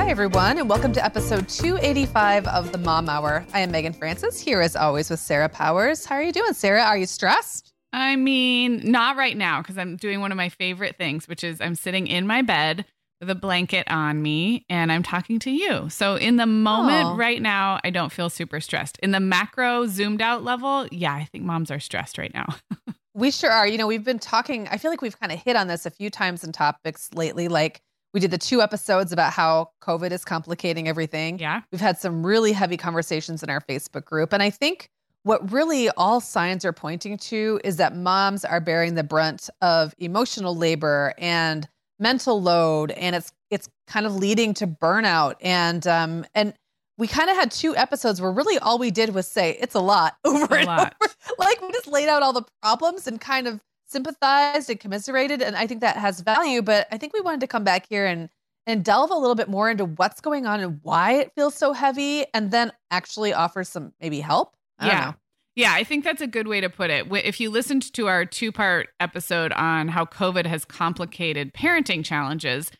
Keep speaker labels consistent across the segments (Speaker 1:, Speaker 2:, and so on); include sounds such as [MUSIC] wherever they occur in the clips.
Speaker 1: Hi, everyone, and welcome to episode 285 of the Mom Hour. I am Meagan Francis, here as always with Sarah Powers. How are you doing, Sarah? Are you stressed?
Speaker 2: I mean, not right now because I'm doing one of my favorite things, which is I'm sitting in my bed with a blanket on me and I'm talking to you. So in the moment
Speaker 1: Oh.
Speaker 2: right now, I don't feel super stressed. In the macro zoomed out level, yeah, I think moms are stressed right now. [LAUGHS]
Speaker 1: We sure are. You know, we've been talking, I feel like we've kind of hit on this a few times in topics lately. Like we did the two episodes about how COVID is complicating everything.
Speaker 2: yeah.
Speaker 1: We've had some really heavy conversations in our Facebook group. And I think what really all signs are pointing to is that moms are bearing the brunt of emotional labor and mental load. And it's it's kind of leading to burnout. And um and we kind of had two episodes where really all we did was say it's a lot [LAUGHS] over
Speaker 2: A
Speaker 1: and
Speaker 2: lot.
Speaker 1: over. Like we just laid out all the problems and kind of sympathized and commiserated. And I think that has value. But I think we wanted to come back here and and delve a little bit more into what's going on and why it feels so heavy, and then actually offer some maybe help. I
Speaker 2: yeah. Yeah, I think that's a good way to put it. If you listened to our two part episode on how COVID has complicated parenting challenges,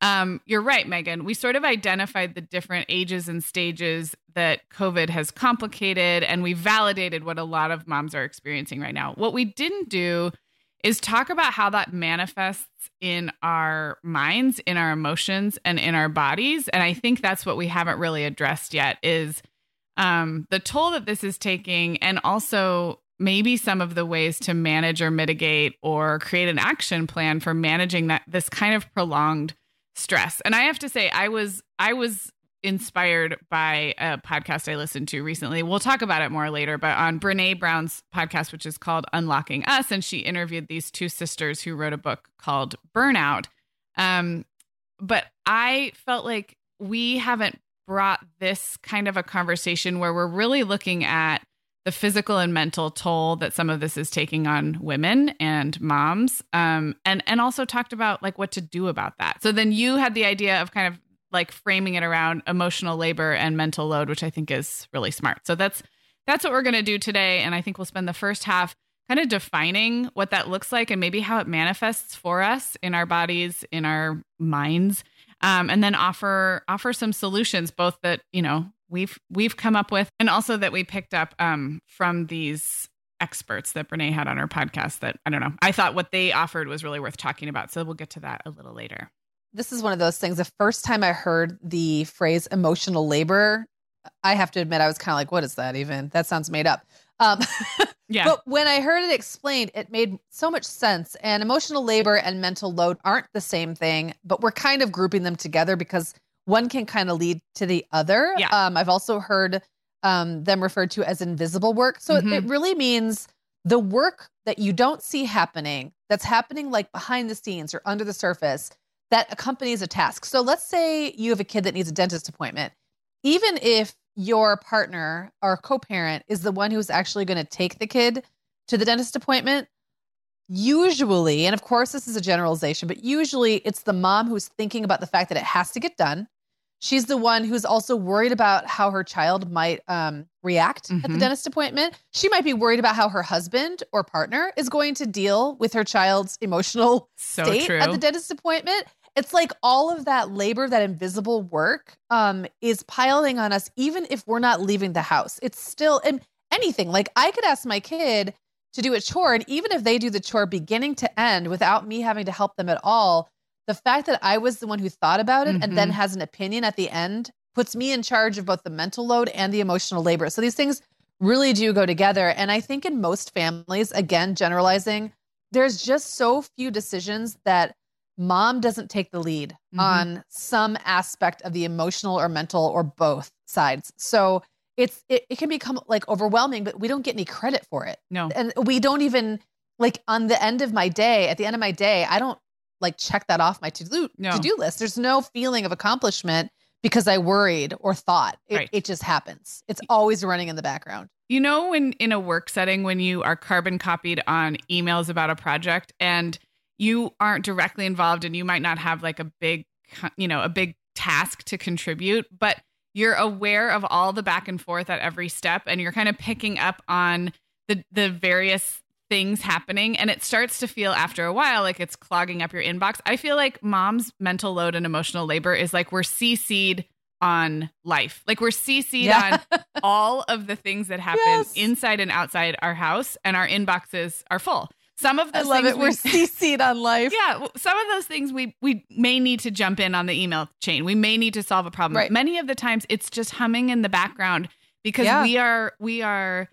Speaker 2: um, you're right, Meagan. We sort of identified the different ages and stages that COVID has complicated, and we validated what a lot of moms are experiencing right now. What we didn't do is talk about how that manifests in our minds, in our emotions, and in our bodies. And I think that's what we haven't really addressed yet is um, the toll that this is taking, and also maybe some of the ways to manage or mitigate or create an action plan for managing that this kind of prolonged stress. And I have to say, I was I was inspired by a podcast I listened to recently. We'll talk about it more later, but on Brene Brown's podcast, which is called Unlocking Us, and she interviewed these two sisters who wrote a book called Burnout. Um, but I felt like we haven't brought this kind of a conversation where we're really looking at the physical and mental toll that some of this is taking on women and moms um, and and also talked about like what to do about that so then you had the idea of kind of like framing it around emotional labor and mental load which i think is really smart. So that's that's what we're going to do today. And i think we'll spend the first half kind of defining what that looks like and maybe how it manifests for us in our bodies in our minds um, and then offer offer some solutions both that you know we've we've come up with and also that we picked up um, from these experts that Brene had on her podcast that I don't know I thought what they offered was really worth talking about. So we'll get to that a little later
Speaker 1: This is one of those things. The first time I heard the phrase emotional labor, I have to admit I was kind of like, "What is that even? That sounds made up." Um, [LAUGHS]
Speaker 2: yeah
Speaker 1: But when I heard it explained, it made so much sense. And emotional labor and mental load aren't the same thing, but we're kind of grouping them together because one can kind of lead to the other.
Speaker 2: Yeah.
Speaker 1: Um, I've also heard um, them referred to as invisible work. So it,
Speaker 2: Mhm.
Speaker 1: it really means the work that you don't see happening, that's happening like behind the scenes or under the surface, that accompanies a task. So let's say you have a kid that needs a dentist appointment. Even if your partner or co-parent is the one who's actually going to take the kid to the dentist appointment, usually, and of course this is a generalization, but usually it's the mom who's thinking about the fact that it has to get done. She's the one who's also worried about how her child might um, react mm-hmm. at the mm-hmm. dentist appointment. She might be worried about how her husband or partner is going to deal with her child's emotional so state true. at the dentist appointment. It's like all of that labor, that invisible work, um, is piling on us, even if we're not leaving the house. It's still and anything. Like I could ask my kid to do a chore, and even if they do the chore beginning to end without me having to help them at all, the fact that I was the one who thought about it mm-hmm. and then mm-hmm. has an opinion at the end puts me in charge of both the mental load and the emotional labor. So these things really do go together. And I think in most families, again, generalizing, there's just so few decisions that mom doesn't take the lead mm-hmm. on some aspect of the emotional or mental or both sides. So it's it, it can become like overwhelming, but we don't get any credit for it.
Speaker 2: No.
Speaker 1: And we don't even like on the end of my day, at the end of my day, I don't like check that off my to-do no. to-do list. There's no feeling of accomplishment because I worried or thought. It, right. it just happens. It's always running in the background.
Speaker 2: You know, when in a work setting, when you are carbon copied on emails about a project and you aren't directly involved and you might not have like a big you know a big task to contribute but you're aware of all the back and forth at every step and you're kind of picking up on the the various things happening and it starts to feel after a while like it's clogging up your inbox i feel like mom's mental load and emotional labor is like we're cc'd on life like we're cc'd yeah. on all of the things that happen [LAUGHS] yes. inside and outside our house and our inboxes are full some of those
Speaker 1: I love
Speaker 2: things
Speaker 1: it. We, are CC'd on life.
Speaker 2: Yeah, some of those things we we may need to jump in on the email chain. We may need to solve a problem. Right. Many of the times it's just humming in the background because yeah. we are we are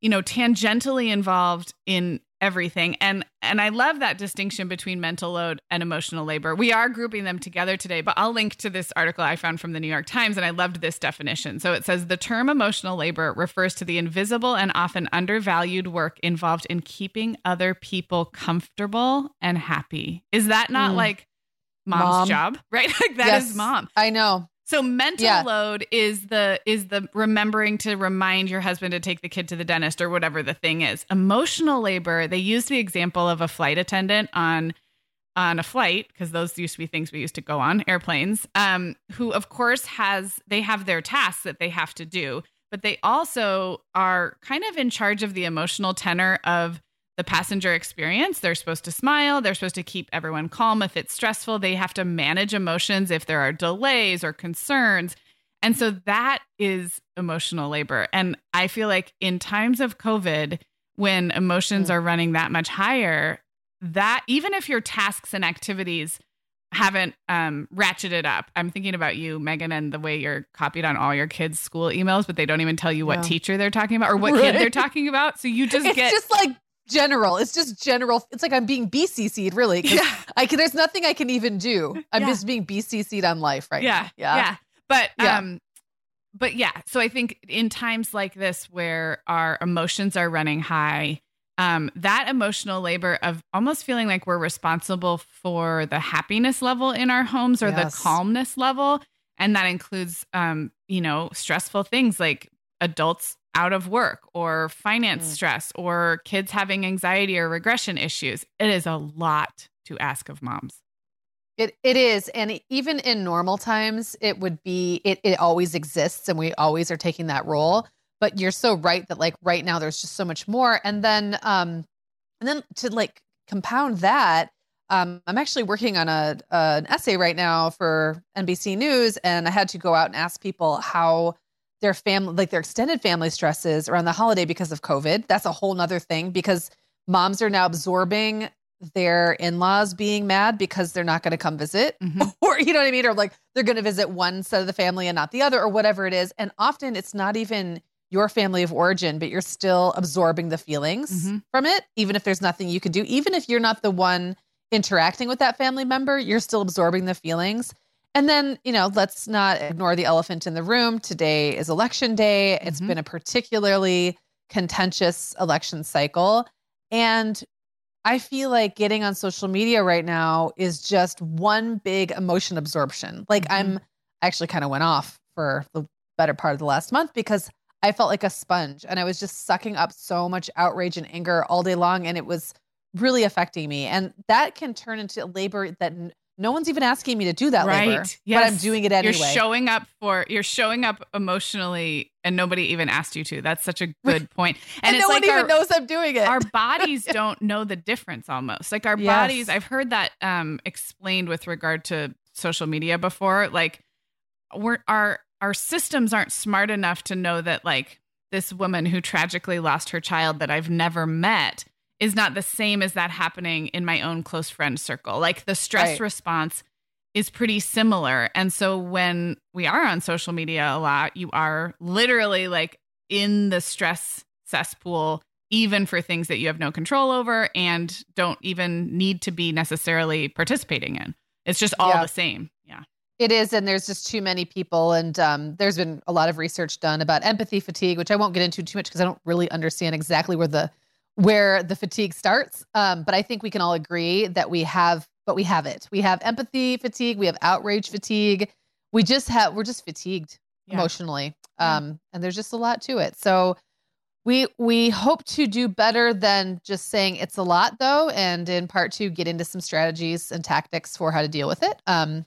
Speaker 2: you know tangentially involved in everything. And and i love that distinction between mental load and emotional labor. We are grouping them together today but i'll link to this article i found from the new york times and i loved this definition. So it says the term emotional labor refers to the invisible and often undervalued work involved in keeping other people comfortable and happy. Is that not mm. like mom's mom. job? [LAUGHS] Right? Like that yes, is mom.
Speaker 1: I know
Speaker 2: so mental yeah. load is the is the remembering to remind your husband to take the kid to the dentist or whatever the thing is. Emotional labor, they use the example of a flight attendant on on a flight because those used to be things we used to go on airplanes um, who of course has they have their tasks that they have to do but they also are kind of in charge of the emotional tenor of the passenger experience. They're supposed to smile. They're supposed to keep everyone calm if it's stressful. They have to manage emotions if there are delays or concerns. And so that is emotional labor. And I feel like in times of COVID, when emotions mm. are running that much higher, that even if your tasks and activities haven't um, ratcheted up. I'm thinking about you, Meagan, and the way you're copied on all your kids' school emails, but they don't even tell you what teacher they're talking about or what right. kid they're talking about. So you [LAUGHS] just
Speaker 1: it's
Speaker 2: get
Speaker 1: just like general. It's just general. It's like I'm being BCC'd, really. Yeah. I can, there's nothing I can even do. I'm yeah. just being BCC'd on life right
Speaker 2: yeah.
Speaker 1: now.
Speaker 2: Yeah. Yeah. But, yeah. um, but yeah, so I think in times like this where our emotions are running high, um, that emotional labor of almost feeling like we're responsible for the happiness level in our homes or yes. the calmness level. And that includes, um, you know, stressful things like adults out of work or finance mm. stress or kids having anxiety or regression issues. It is a lot to ask of moms.
Speaker 1: It it is, and even in normal times, it would be it. It always exists, and we always are taking that role. But you're so right that like right now, there's just so much more. And then, um, and then to like compound that, um, I'm actually working on a, an essay right now for NBC News, and I had to go out and ask people how their family, like their extended family stresses around the holiday because of COVID. That's a whole nother thing because moms are now absorbing their in-laws being mad because they're not going to come visit mm-hmm. [LAUGHS] or you know what i mean or like they're going to visit one side of the family and not the other or whatever it is and often it's not even your family of origin but you're still absorbing the feelings mm-hmm. from it even if there's nothing you can do even if you're not the one interacting with that family member you're still absorbing the feelings and then, you know, let's not ignore the elephant in the room. Today is election day. It's mm-hmm. been a particularly contentious election cycle. And I feel like getting on social media right now is just one big emotion absorption. Like
Speaker 2: Mhm.
Speaker 1: I'm actually kind of went off for the better part of the last month because I felt like a sponge and I was just sucking up so much outrage and anger all day long and it was really affecting me. And that can turn into labor that no one's even asking me to do that labor,
Speaker 2: Right.
Speaker 1: but I'm doing it anyway.
Speaker 2: You're showing up for you're showing up emotionally and nobody even asked you to. That's such a good point.
Speaker 1: and,
Speaker 2: it's
Speaker 1: no
Speaker 2: like
Speaker 1: one even knows I'm doing it.
Speaker 2: our bodies [LAUGHS] don't know the difference almost. Like our
Speaker 1: Yes.
Speaker 2: bodies, I've heard that um explained with regard to social media before. Like we're our our systems aren't smart enough to know that like this woman who tragically lost her child that I've never met is not the same as that happening in my own close friend circle. Like the stress
Speaker 1: Right.
Speaker 2: response is pretty similar. And so when we are on social media a lot, you are literally like in the stress cesspool, even for things that you have no control over and don't even need to be necessarily participating in. It's just all
Speaker 1: Yeah.
Speaker 2: the same. Yeah.
Speaker 1: It is, and there's just too many people. And um, there's been a lot of research done about empathy fatigue, which I won't get into too much because I don't really understand exactly where the where the fatigue starts. Um, but I think we can all agree that we have, but we have it. We have empathy fatigue. We have outrage fatigue. We just have, we're just fatigued
Speaker 2: Yeah.
Speaker 1: emotionally,
Speaker 2: Yeah.
Speaker 1: um, and there's just a lot to it. So we we hope to do better than just saying it's a lot, though, and in part two, get into some strategies and tactics for how to deal with it. Um,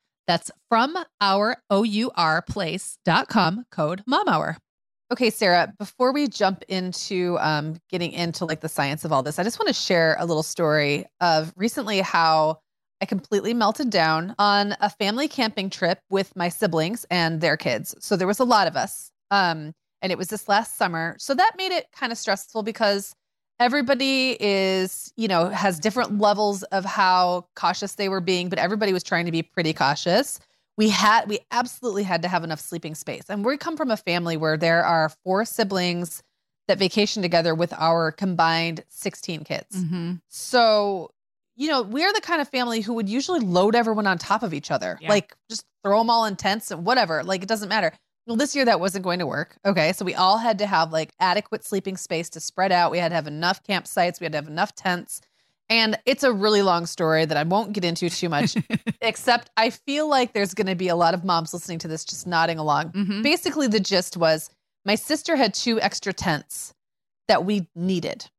Speaker 1: That's from our O-U-R place.com code MOMHOUR. Okay, Sarah, before we jump into um, getting into like the science of all this, I just want to share a little story of recently how I completely melted down on a family camping trip with my siblings and their kids. So there was a lot of us. Um, and it was this last summer. So that made it kind of stressful because everybody is, you know, has different levels of how cautious they were being, but everybody was trying to be pretty cautious. We had, we absolutely had to have enough sleeping space. And we come from a family where there are four siblings that vacation together with our combined 16 kids.
Speaker 2: Mm-hmm.
Speaker 1: So, you know, we're the kind of family who would usually load everyone on top of each other,
Speaker 2: Yeah.
Speaker 1: like just throw them all in tents and whatever. Like it doesn't matter. Well, this year that wasn't going to work. Okay. So we all had to have like adequate sleeping space to spread out. We had to have enough campsites. We had to have enough tents. And it's a really long story that I won't get into too much, [LAUGHS] except I feel like there's going to be a lot of moms listening to this just nodding along.
Speaker 2: Mhm.
Speaker 1: Basically, the gist was my sister had two extra tents that we needed,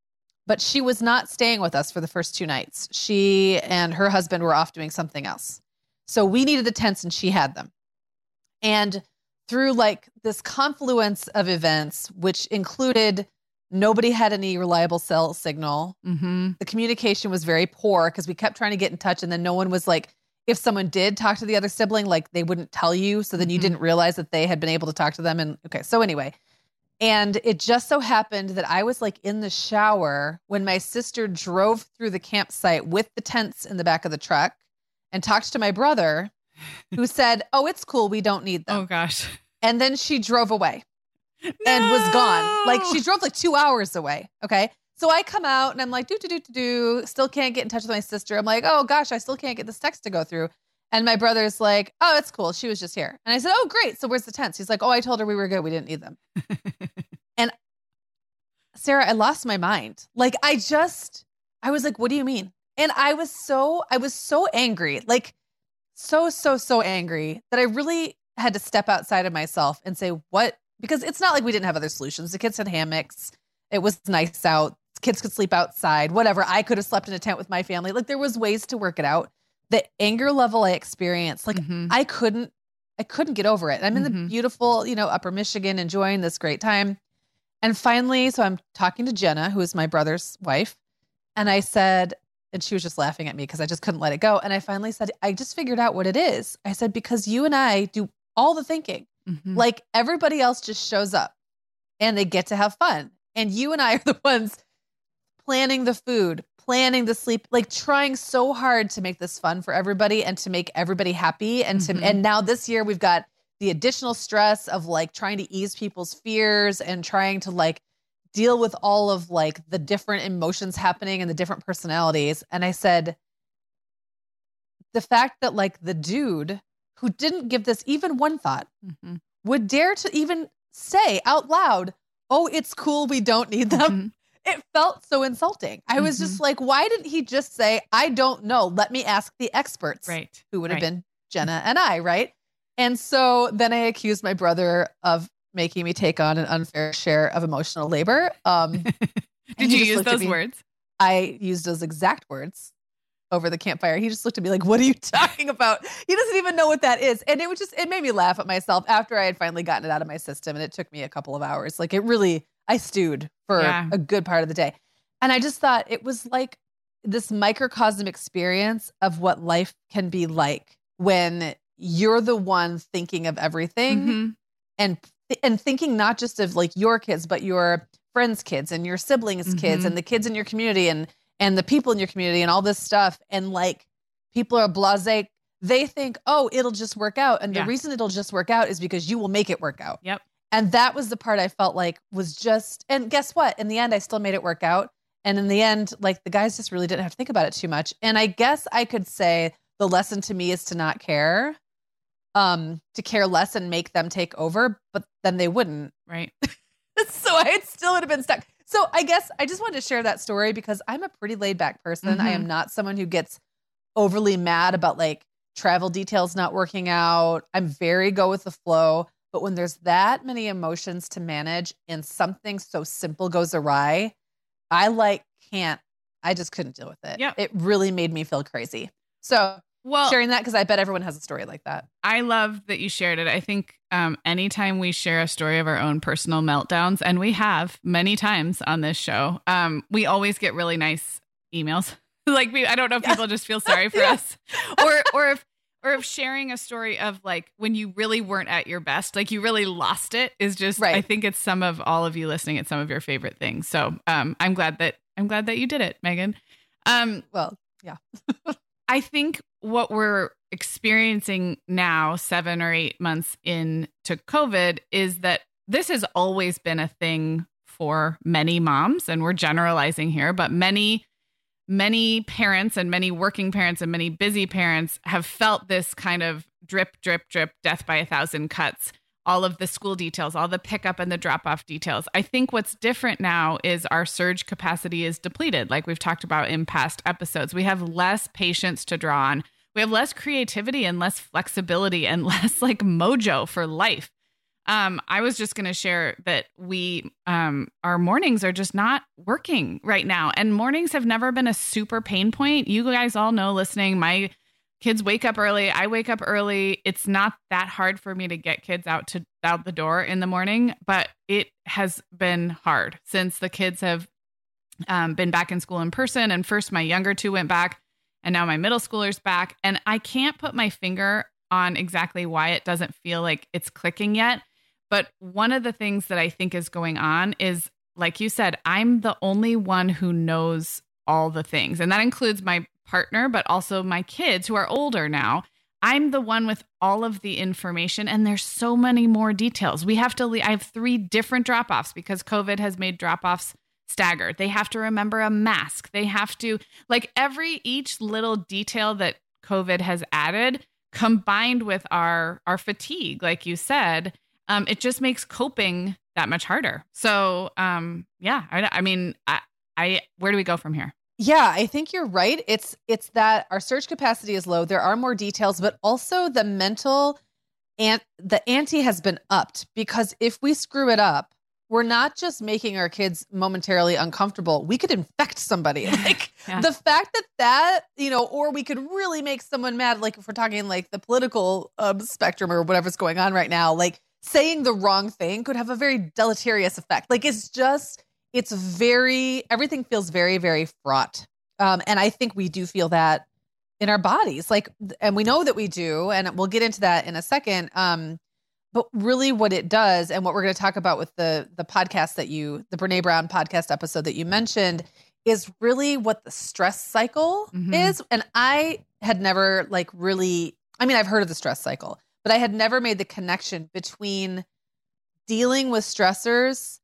Speaker 1: but she was not staying with us for the first two nights. She and her husband were off doing something else. So we needed the tents and she had them. And through like this confluence of events, which included nobody had any reliable cell signal,
Speaker 2: Mm-hmm.
Speaker 1: the communication was very poor because we kept trying to get in touch and then no one was like if someone did talk to the other sibling like they wouldn't tell you so then you
Speaker 2: Mhm.
Speaker 1: didn't realize that they had been able to talk to them and okay so anyway and it just so happened that i was like in the shower when my sister drove through the campsite with the tents in the back of the truck and talked to my brother [LAUGHS] who said oh it's cool we don't need them
Speaker 2: Oh gosh. [LAUGHS]
Speaker 1: and then she drove away and was gone. Like she drove like two hours away. Okay. So I come out and I'm like, do, do, do, do, do. Still can't get in touch with my sister. I'm like, oh gosh, I still can't get this text to go through. And my brother's like, oh, it's cool. She was just here. And I said, oh, great. So where's the tents? He's like, oh, I told her we were good. We didn't need them. [LAUGHS] And Sarah, I lost my mind. Like I just, I was like, what do you mean? And I was so, I was so angry, like so, so, so angry that I really had to step outside of myself and say, what? Because it's not like we didn't have other solutions. The kids had hammocks. It was nice out. Kids could sleep outside, whatever. I could have slept in a tent with my family. Like there was ways to work it out. The anger level I experienced, like
Speaker 2: Mhm.
Speaker 1: I couldn't, I couldn't get over it. I'm in the
Speaker 2: Mhm.
Speaker 1: beautiful, you know, upper Michigan enjoying this great time. And finally, so I'm talking to Jenna, who is my brother's wife. And I said, and she was just laughing at me because I just couldn't let it go. And I finally said, I just figured out what it is. I said, because you and I do all the thinking.
Speaker 2: Mhm.
Speaker 1: Like everybody else just shows up and they get to have fun. And you and I are [LAUGHS] the ones planning the food, planning the sleep, like trying so hard to make this fun for everybody and to make everybody happy. And to
Speaker 2: Mhm.
Speaker 1: and now this year we've got the additional stress of like trying to ease people's fears and trying to like deal with all of like the different emotions happening and the different personalities. And I said, the fact that like the dude who didn't give this even one thought
Speaker 2: Mhm.
Speaker 1: would dare to even say out loud, Oh, it's cool. We don't need them.
Speaker 2: Mhm.
Speaker 1: It felt so insulting. I was just like, why didn't he just say, I don't know. Let me ask the experts,
Speaker 2: Right.
Speaker 1: who would have
Speaker 2: right.
Speaker 1: been Jenna and I, right? And so then I accused my brother of making me take on an unfair share of emotional labor. Um, [LAUGHS]
Speaker 2: Did you use those
Speaker 1: me-
Speaker 2: words?
Speaker 1: I used those exact words over the campfire. He just looked at me like, "What are you [LAUGHS] talking about?" He doesn't even know what that is, and it was just it made me laugh at myself after I had finally gotten it out of my system, and it took me a couple of hours. Like it really, I stewed for
Speaker 2: Yeah.
Speaker 1: a good part of the day, and I just thought it was like this microcosm experience of what life can be like when you're the one thinking of everything
Speaker 2: Mhm.
Speaker 1: and and thinking not just of like your kids but your friends kids and your siblings kids
Speaker 2: Mhm.
Speaker 1: and the kids in your community and and the people in your community and all this stuff. And like people are blasé. They think oh it'll just work out. And
Speaker 2: Yeah.
Speaker 1: the reason it'll just work out is because you will make it work out.
Speaker 2: Yep.
Speaker 1: and that was the part i felt like was just and guess what? In the end i still made it work out. And in the end like the guys just really didn't have to think about it too much. And i guess i could say the lesson to me is to not care um to care less and make them take over but then they wouldn't
Speaker 2: Right. [LAUGHS]
Speaker 1: so I still would have been stuck. So I guess I just wanted to share that story because I'm a pretty laid back person. I am not someone who gets overly mad about like travel details not working out. I'm very go with the flow. But when there's that many emotions to manage and something so simple goes awry, I like can't, I just couldn't deal with it.
Speaker 2: Yeah.
Speaker 1: It really made me feel crazy. So
Speaker 2: Well,
Speaker 1: sharing that because I bet everyone has a story like that.
Speaker 2: I love that you shared it. I think um, anytime we share a story of our own personal meltdowns, and we have many times on this show, um, we always get really nice emails. [LAUGHS] like we, I don't know if
Speaker 1: Yeah.
Speaker 2: people just feel sorry for [LAUGHS]
Speaker 1: Yeah.
Speaker 2: us, or or if or if sharing a story of like when you really weren't at your best, like you really lost it, is just.
Speaker 1: Right.
Speaker 2: I think it's some of all of you listening. It's some of your favorite things. So um, I'm glad that I'm glad that you did it, Meagan. Um,
Speaker 1: Well, [LAUGHS]
Speaker 2: I think what we're experiencing now, seven or eight months into COVID, is that this has always been a thing for many moms, and we're generalizing here, but many, many parents and many working parents and many busy parents have felt this kind of drip, drip, drip, death by a thousand cuts all of the school details, all the pickup and the drop off details. I think what's different now is our surge capacity is depleted, like we've talked about in past episodes. We have less patience to draw on. We have less creativity and less flexibility and [LAUGHS] less like mojo for life. Um, I was just going to share that we, um, our mornings are just not working right now. And mornings have never been a super pain point. You guys all know listening, my kids wake up early. I wake up early. It's not that hard for me to get kids out to out the door in the morning, but it has been hard since the kids have um, been back in school in person. And first, my younger two went back, and now my middle schooler's back. And I can't put my finger on exactly why it doesn't feel like it's clicking yet. But one of the things that I think is going on is, like you said, I'm the only one who knows all the things. And that includes my partner, but also my kids who are older now. I'm the one with all of the information, and there's so many more details. We have to, leave. I have three different drop offs because COVID has made drop offs staggered. They have to remember a mask. They have to, like, every, each little detail that COVID has added combined with our our fatigue like you said um, it just makes coping that much harder. So, um, yeah, I, I mean, I, I, where do we go from here?
Speaker 1: Yeah, I think you're right. It's it's that our surge capacity is low. There are more details, but also the mental and the ante has been upped because if we screw it up, we're not just making our kids momentarily uncomfortable. We could infect somebody. [LAUGHS] Like yeah. the fact that that, you know, or we could really make someone mad like if we're talking like the political um, spectrum or whatever's going on right now, like saying the wrong thing could have a very deleterious effect. Like it's just, it's very, everything feels very, very fraught. Um, and I think we do feel that in our bodies. Like, and we know that we do, and we'll get into that in a second. Um, but really what it does, and what we're going to talk about with the the podcast that you, the Brene Brown podcast episode that you mentioned, is really what the stress cycle mm-hmm. is. And I had never like really, I mean, I've heard of the stress cycle, but I had never made the connection between dealing with stressors,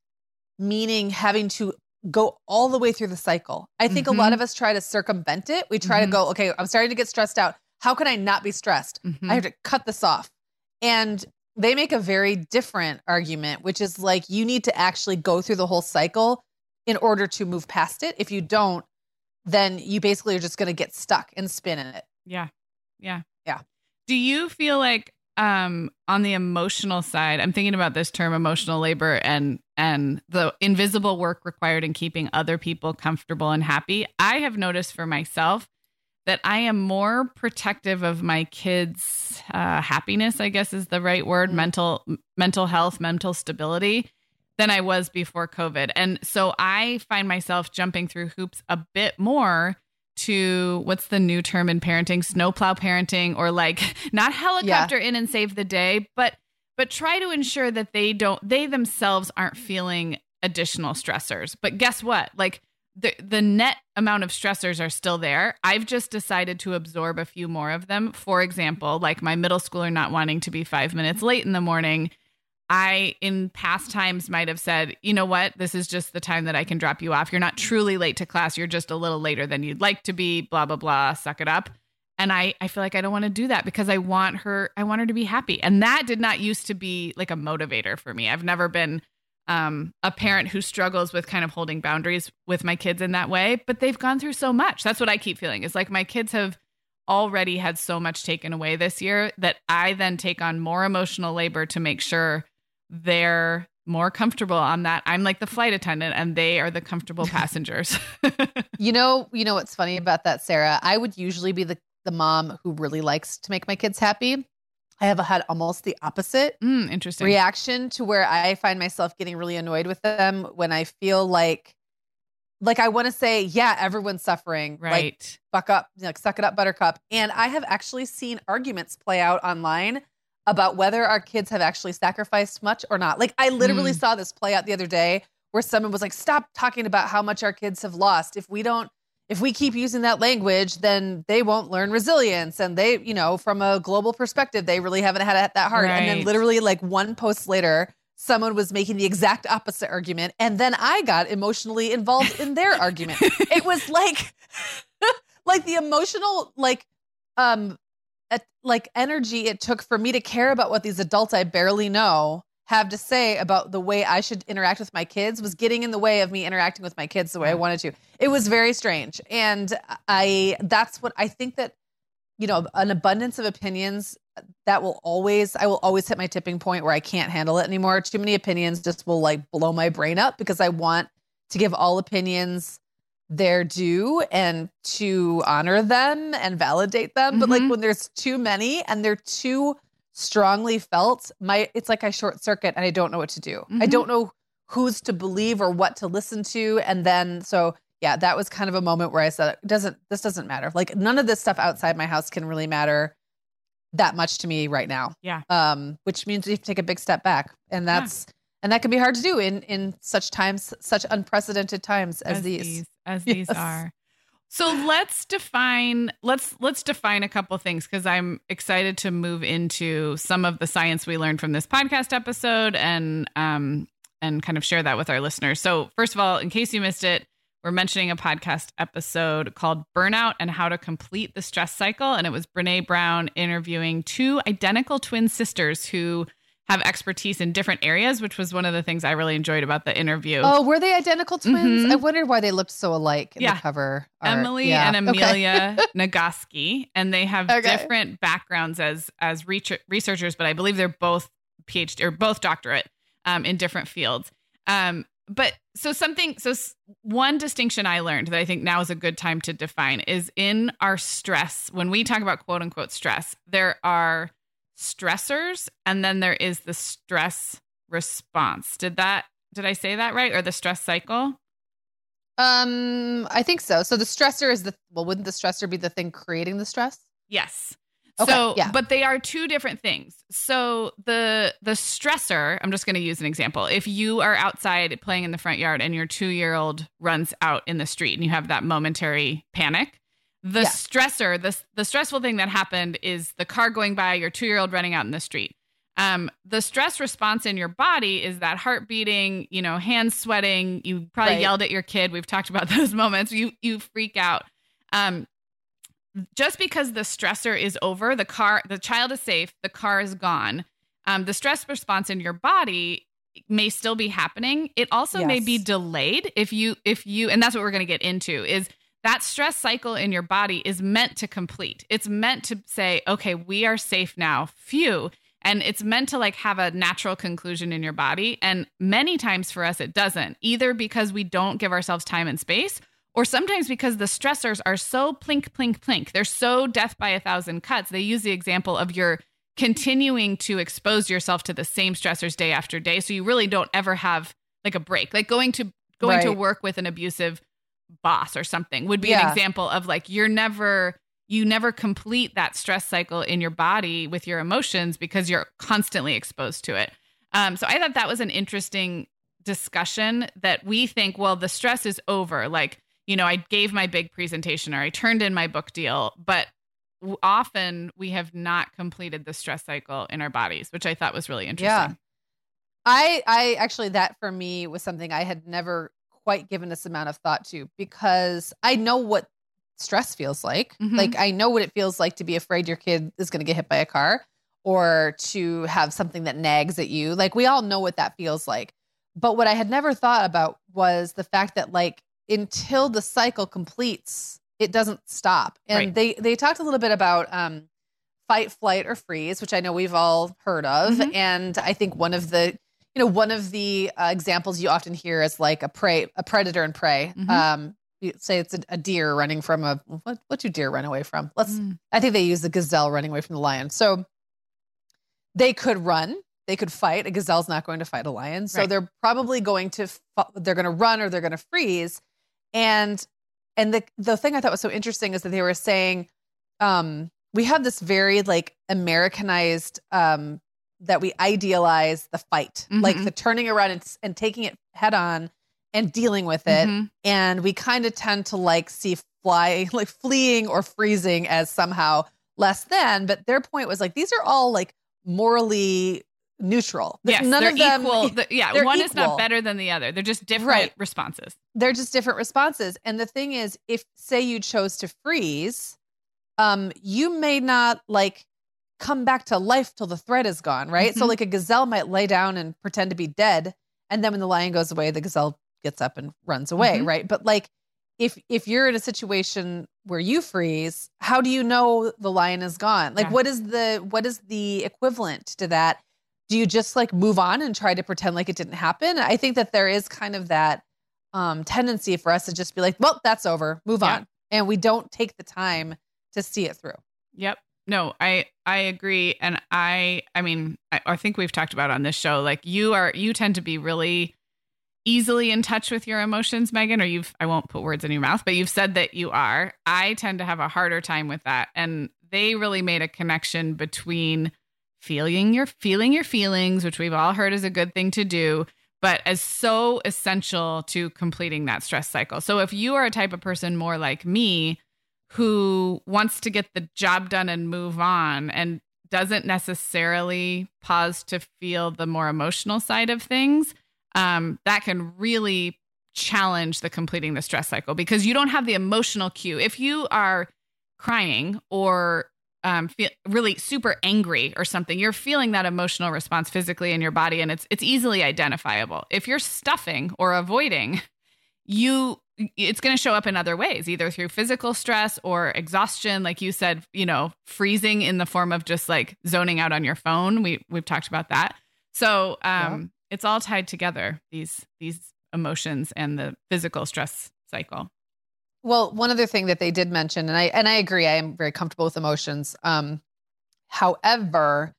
Speaker 1: meaning having to go all the way through the cycle. I think mm-hmm. a lot mm-hmm. of us try to circumvent it. We try mm-hmm. to go, okay, I'm starting to get stressed out. How can I not be stressed? Mm-hmm. I have to cut this off. And they make a very different argument, which is like you need to actually go through the whole cycle in order to move past it. If you don't, then you basically are just going to get stuck and spin in it.
Speaker 2: Yeah. Yeah.
Speaker 1: Yeah.
Speaker 2: Do you feel like um, on the emotional side, I'm thinking about this term emotional labor and and the invisible work required in keeping other people comfortable and happy. I have noticed for myself that I am more protective of my kids' uh, happiness. I guess is the right word. Mm-hmm. Mental mental health, mental stability than I was before COVID, and so I find myself jumping through hoops a bit more to what's the new term in parenting? Snowplow parenting or like [LAUGHS] not helicopter yeah. in and save the day but but try to ensure that they don't they themselves aren't feeling additional stressors. But guess what? Like the the net amount of stressors are still there. I've just decided to absorb a few more of them. For example like my middle schooler not wanting to be 5 minutes late in the morning I, in past times, might have said, you know what, this is just the time that I can drop you off. You're not truly late to class. You're just a little later than you'd like to be, blah, blah, blah, suck it up. And I, I feel like I don't want to do that because I want her, I want her to be happy. And that did not used to be like a motivator for me. I've never been um, a parent who struggles with kind of holding boundaries with my kids in that way, but they've gone through so much. That's what I keep feeling is like my kids have already had so much taken away this year that I then take on more emotional labor to make sure they're more comfortable on that. I'm like the flight attendant and they are the comfortable [LAUGHS] passengers. [LAUGHS]
Speaker 1: you know, you know what's funny about that, Sarah? I would usually be the the mom who really likes to make my kids happy. I have had almost the opposite
Speaker 2: mm, interesting
Speaker 1: reaction to where I find myself getting really annoyed with them when I feel like like I want to say, yeah, everyone's suffering.
Speaker 2: Right.
Speaker 1: Like, fuck up, like suck it up, buttercup. And I have actually seen arguments play out online about whether our kids have actually sacrificed much or not. Like I literally mm. saw this play out the other day where someone was like, "Stop talking about how much our kids have lost. If we don't if we keep using that language, then they won't learn resilience. And they, you know, from a global perspective, they really haven't had it that hard. Right. And then literally like one post later, someone was making the exact opposite argument. And then I got emotionally involved in their [LAUGHS] argument. It was like [LAUGHS] like the emotional like um like energy it took for me to care about what these adults I barely know have to say about the way I should interact with my kids was getting in the way of me interacting with my kids the way I wanted to. It was very strange. And I that's what I think that you know, an abundance of opinions that will always I will always hit my tipping point where I can't handle it anymore. Too many opinions just will like blow my brain up because I want to give all opinions their due and to honor them and validate them. Mm-hmm. But like mm-hmm. when there's too many and they're too strongly felt, my it's like I short circuit and I don't know what to do. Mm-hmm. I don't know who's to believe or what to listen to. And then so yeah, that was kind of a moment where I said, it doesn't this doesn't matter. Like none of this stuff outside my house can really matter that much to me right now.
Speaker 2: Yeah.
Speaker 1: Um, which means we have to take a big step back. And that's yeah. and that can be hard to do in in such times, such unprecedented times as, as these. these.
Speaker 2: As yes. these are. So let's define let's let's define a couple things because I'm excited to move into some of the science we learned from this podcast episode and um and kind of share that with our listeners. So first of all, in case you missed it, we're mentioning a podcast episode called Burnout and How to Complete the Stress Cycle. And it was Brene Brown interviewing two identical twin sisters who have expertise in different areas, which was one of the things I really enjoyed about the interview.
Speaker 1: Oh, were they identical twins? Mm-hmm. I wondered why they looked so alike in yeah. the cover.
Speaker 2: Art. Emily yeah. and Amelia okay. [LAUGHS] Nagoski, and they have okay. different backgrounds as as researchers, but I believe they're both PhD or both doctorate um, in different fields. Um, but so something so one distinction i learned that i think now is a good time to define is in our stress when we talk about quote unquote stress there are stressors and then there is the stress response did that did i say that right or the stress cycle
Speaker 1: um i think so so the stressor is the well wouldn't the stressor be the thing creating the stress
Speaker 2: yes Okay, so, yeah. but they are two different things. So the the stressor, I'm just going to use an example. If you are outside playing in the front yard and your 2-year-old runs out in the street and you have that momentary panic, the yeah. stressor, the the stressful thing that happened is the car going by, your 2-year-old running out in the street. Um, the stress response in your body is that heart beating, you know, hands sweating. You probably right. yelled at your kid. We've talked about [LAUGHS] those moments. You you freak out. Um, just because the stressor is over, the car, the child is safe, the car is gone. Um, the stress response in your body may still be happening. It also yes. may be delayed if you if you and that's what we're going to get into is that stress cycle in your body is meant to complete. It's meant to say, okay, we are safe now. Phew. And it's meant to like have a natural conclusion in your body. And many times for us, it doesn't, either because we don't give ourselves time and space or sometimes because the stressors are so plink, plink, plink, they're so death by a thousand cuts. They use the example of your continuing to expose yourself to the same stressors day after day. So you really don't ever have like a break. Like going to going right. to work with an abusive boss or something would be yeah. an example of like you're never you never complete that stress cycle in your body with your emotions because you're constantly exposed to it. Um, so I thought that was an interesting discussion that we think, well, the stress is over. Like you know, I gave my big presentation or I turned in my book deal, but often we have not completed the stress cycle in our bodies, which I thought was really interesting. Yeah.
Speaker 1: I I actually that for me was something I had never quite given this amount of thought to because I know what stress feels like. Mm-hmm. Like I know what it feels like to be afraid your kid is going to get hit by a car or to have something that nags at you. Like we all know what that feels like. But what I had never thought about was the fact that like until the cycle completes, it doesn't stop. And right. they they talked a little bit about um, fight, flight, or freeze, which I know we've all heard of. Mm-hmm. And I think one of the you know one of the uh, examples you often hear is like a prey, a predator and prey. Mm-hmm. Um, say it's a, a, deer running from a what what do deer run away from? Let's mm. I think they use the gazelle running away from the lion. So they could run, they could fight. A gazelle's not going to fight a lion, so right. they're probably going to they're going to run or they're going to freeze. And and the the thing I thought was so interesting is that they were saying um, we have this very like Americanized um, that we idealize the fight, mm-hmm. like the turning around and, and, taking it head on and dealing with it. Mm-hmm. And we kind of tend to like see fly [LAUGHS] like fleeing or freezing as somehow less than. But their point was like these are all like morally neutral.
Speaker 2: Yes, none of them. Equal. [LAUGHS] The, yeah, one equal. is not better than the other. They're just different right. responses.
Speaker 1: They're just different responses. And the thing is, if say you chose to freeze, um, you may not like come back to life till the thread is gone, right? So
Speaker 2: Mhm.
Speaker 1: like a gazelle might lay down and pretend to be dead, and then when the lion goes away, the gazelle gets up and runs away,
Speaker 2: Mhm.
Speaker 1: right? But like if if you're in a situation where you freeze, how do you know the lion is gone? Like
Speaker 2: Yeah.
Speaker 1: what is the what is the equivalent to that? Do you just like move on and try to pretend like it didn't happen? I think that there is kind of that um tendency for us to just be like, well, that's over, move
Speaker 2: Yeah.
Speaker 1: on. And we don't take the time to see it through.
Speaker 2: Yep. No, I I agree, and I I mean I, I think we've talked about on this show like you are you tend to be really easily in touch with your emotions, Meagan. Or you've I won't put words in your mouth, but you've said that you are. I tend to have a harder time with that, and they really made a connection between feeling your feeling your feelings, which we've all heard is a good thing to do, but as so essential to completing that stress cycle. So if you are a type of person more like me who wants to get the job done and move on and doesn't necessarily pause to feel the more emotional side of things, um, that can really challenge the completing the stress cycle because you don't have the emotional cue. If you are crying or um, feel really super angry or something, you're feeling that emotional response physically in your body, and it's it's easily identifiable. If you're stuffing or avoiding, you it's going to show up in other ways, either through physical stress or exhaustion, like you said, you know, freezing in the form of just like zoning out on your phone. We we've talked about that. So um, it's all tied together these these emotions and the physical stress cycle.
Speaker 1: Well, one other thing that they did mention, and I and I agree, I am very comfortable with emotions. Um, however,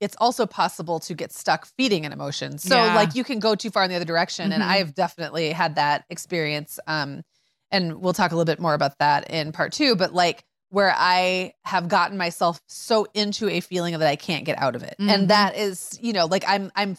Speaker 1: it's also possible to get stuck feeding an emotion. So
Speaker 2: Yeah.
Speaker 1: like you can go too far in the other direction. And
Speaker 2: Mhm.
Speaker 1: I've definitely had that experience. Um, and we'll talk a little bit more about that in part two, but like where I have gotten myself so into a feeling that I can't get out of it.
Speaker 2: Mhm.
Speaker 1: And that is, you know, like I'm I'm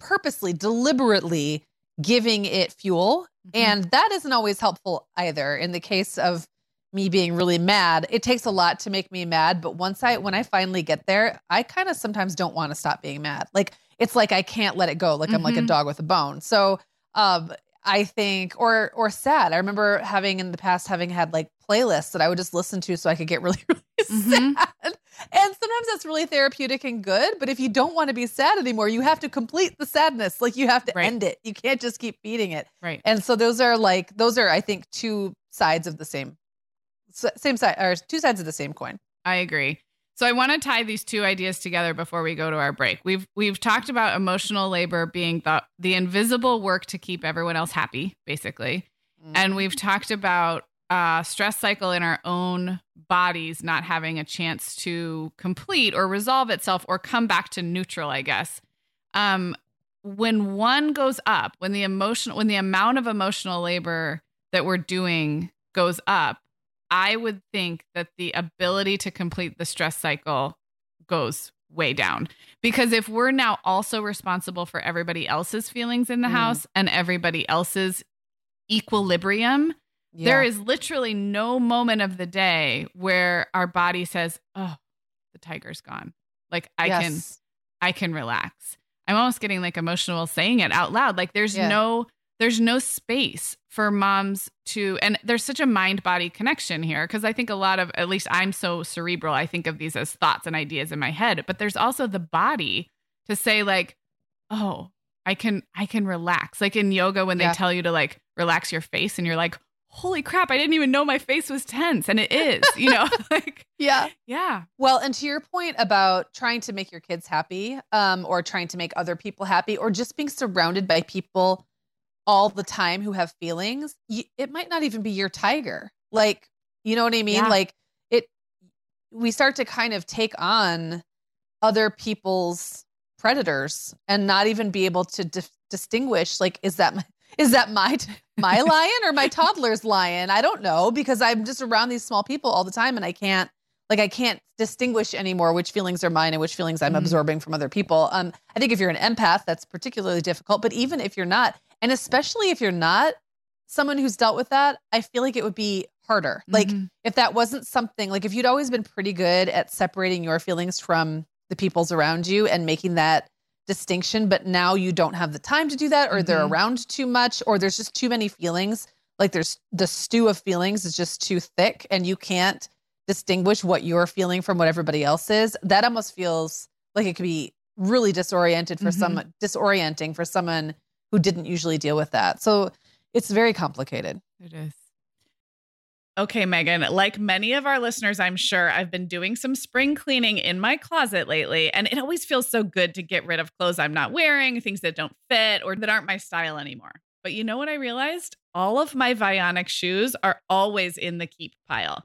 Speaker 1: purposely, deliberately giving it fuel
Speaker 2: Mm-hmm.
Speaker 1: and that isn't always helpful either. In the case of me being really mad, it takes a lot to make me mad. But once I, when I finally get there, I kind of sometimes don't want to stop being mad. Like it's like I can't let it go. Like I'm like a
Speaker 2: Mhm.
Speaker 1: dog with a bone. So, um, I think, or or sad. I remember having in the past having had like playlists that I would just listen to so I could get really [LAUGHS] really
Speaker 2: Mhm.
Speaker 1: sad. And sometimes that's really therapeutic and good. But if you don't want to be sad anymore, you have to complete the sadness. Like you have to
Speaker 2: Right.
Speaker 1: end it. You can't just keep feeding it.
Speaker 2: right.
Speaker 1: And so those are like those are I think two sides of the same same side or two sides of the same coin.
Speaker 2: I agree. So I want to tie these two ideas together before we go to our break. We've we've talked about emotional labor being the the invisible work to keep everyone else happy, basically. And we've talked about uh, stress cycle in our own bodies not having a chance to complete or resolve itself or come back to neutral, I guess. Um, when one goes up, when the emotional, when the amount of emotional labor that we're doing goes up, I would think that the ability to complete the stress cycle goes way down. Because if we're now also responsible for everybody else's feelings in the
Speaker 1: Mm.
Speaker 2: house and everybody else's equilibrium,
Speaker 1: Yeah.
Speaker 2: there is literally no moment of the day where our body says, "Oh, the tiger's gone." Like I can I can relax. I'm almost getting like emotional saying it out loud. Like there's
Speaker 1: Yeah.
Speaker 2: no there's no space for moms to and there's such a mind body connection here because I think a lot of at least I'm so cerebral. I think of these as thoughts and ideas in my head, but there's also the body to say like, "Oh, I can I can relax." Like in yoga when
Speaker 1: Yeah.
Speaker 2: they tell you to like relax your face and you're like, "Holy crap, I didn't even know my face was tense." And it [LAUGHS] is, you know, [LAUGHS] like
Speaker 1: Yeah.
Speaker 2: yeah.
Speaker 1: Well, and to your point about trying to make your kids happy, um, or trying to make other people happy, or just being surrounded by people all the time who have feelings, it might not even be your tiger. Like, you know what I mean?
Speaker 2: Yeah.
Speaker 1: Like it, we start to kind of take on other people's predators and not even be able to dif- distinguish. Like, is that my, is that my my [LAUGHS] lion or my toddler's lion? I don't know because I'm just around these small people all the time and I can't like I can't distinguish anymore which feelings are mine and which feelings I'm
Speaker 2: Mhm.
Speaker 1: absorbing from other people. Um, I think if you're an empath, that's particularly difficult. But even if you're not, and especially if you're not someone who's dealt with that, I feel like it would be harder. Like
Speaker 2: Mhm.
Speaker 1: if that wasn't something like if you'd always been pretty good at separating your feelings from the people's around you and making that distinction, but now you don't have the time to do that, or they're
Speaker 2: Mhm.
Speaker 1: around too much, or there's just too many feelings. Like there's the stew of feelings is just too thick, and you can't distinguish what you're feeling from what everybody else is, that almost feels like it could be really disoriented for mm-hmm. someone disorienting for someone who didn't usually deal with that. So it's very complicated.
Speaker 2: It is. Okay, Meagan, like many of our listeners, I'm sure I've been doing some spring cleaning in my closet lately, and it always feels so good to get rid of clothes I'm not wearing, things that don't fit or that aren't my style anymore. But you know what I realized? All of my Vionic shoes are always in the keep pile.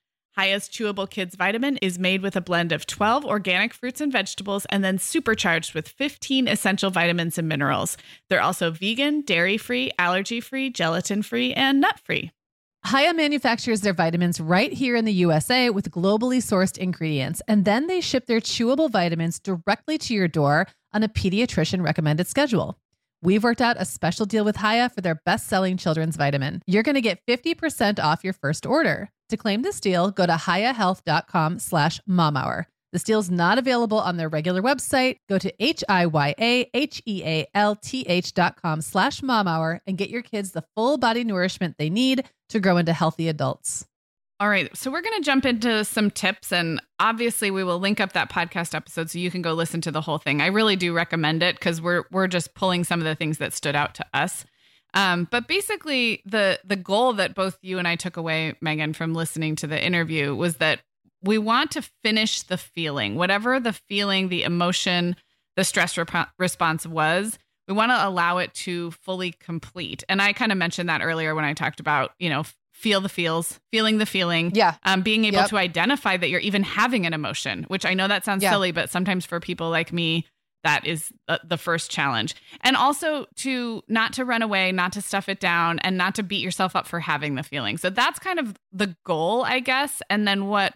Speaker 2: Hiya's chewable kids vitamin is made with a blend of 12 organic fruits and vegetables and then supercharged with 15 essential vitamins and minerals. They're also vegan, dairy free, allergy free, gelatin free, and nut free.
Speaker 1: Hiya manufactures their vitamins right here in the USA with globally sourced ingredients, and then they ship their chewable vitamins directly to your door on a pediatrician recommended schedule. We've worked out a special deal with Hiya for their best selling children's vitamin. You're going to get 50% off your first order. To claim this deal, go to hiyahealth.com slash momhour. This deal is not available on their regular website. Go to H-I-Y-A-H-E-A-L-T-H dot com slash mom hour and get your kids the full body nourishment they need to grow into healthy adults.
Speaker 2: All right. So we're going to jump into some tips and obviously we will link up that podcast episode so you can go listen to the whole thing. I really do recommend it cuz we're we're just pulling some of the things that stood out to us. Um, but basically the the goal that both you and I took away Meagan from listening to the interview was that we want to finish the feeling, whatever the feeling, the emotion, the stress rep- response was. We want to allow it to fully complete. And I kind of mentioned that earlier when I talked about, you know, feel the feels, feeling the feeling.
Speaker 1: Yeah.
Speaker 2: Um, being able yep. to identify that you're even having an emotion, which I know that sounds yeah. silly, but sometimes for people like me, that is the first challenge and also to not to run away not to stuff it down and not to beat yourself up for having the feeling so that's kind of the goal i guess and then what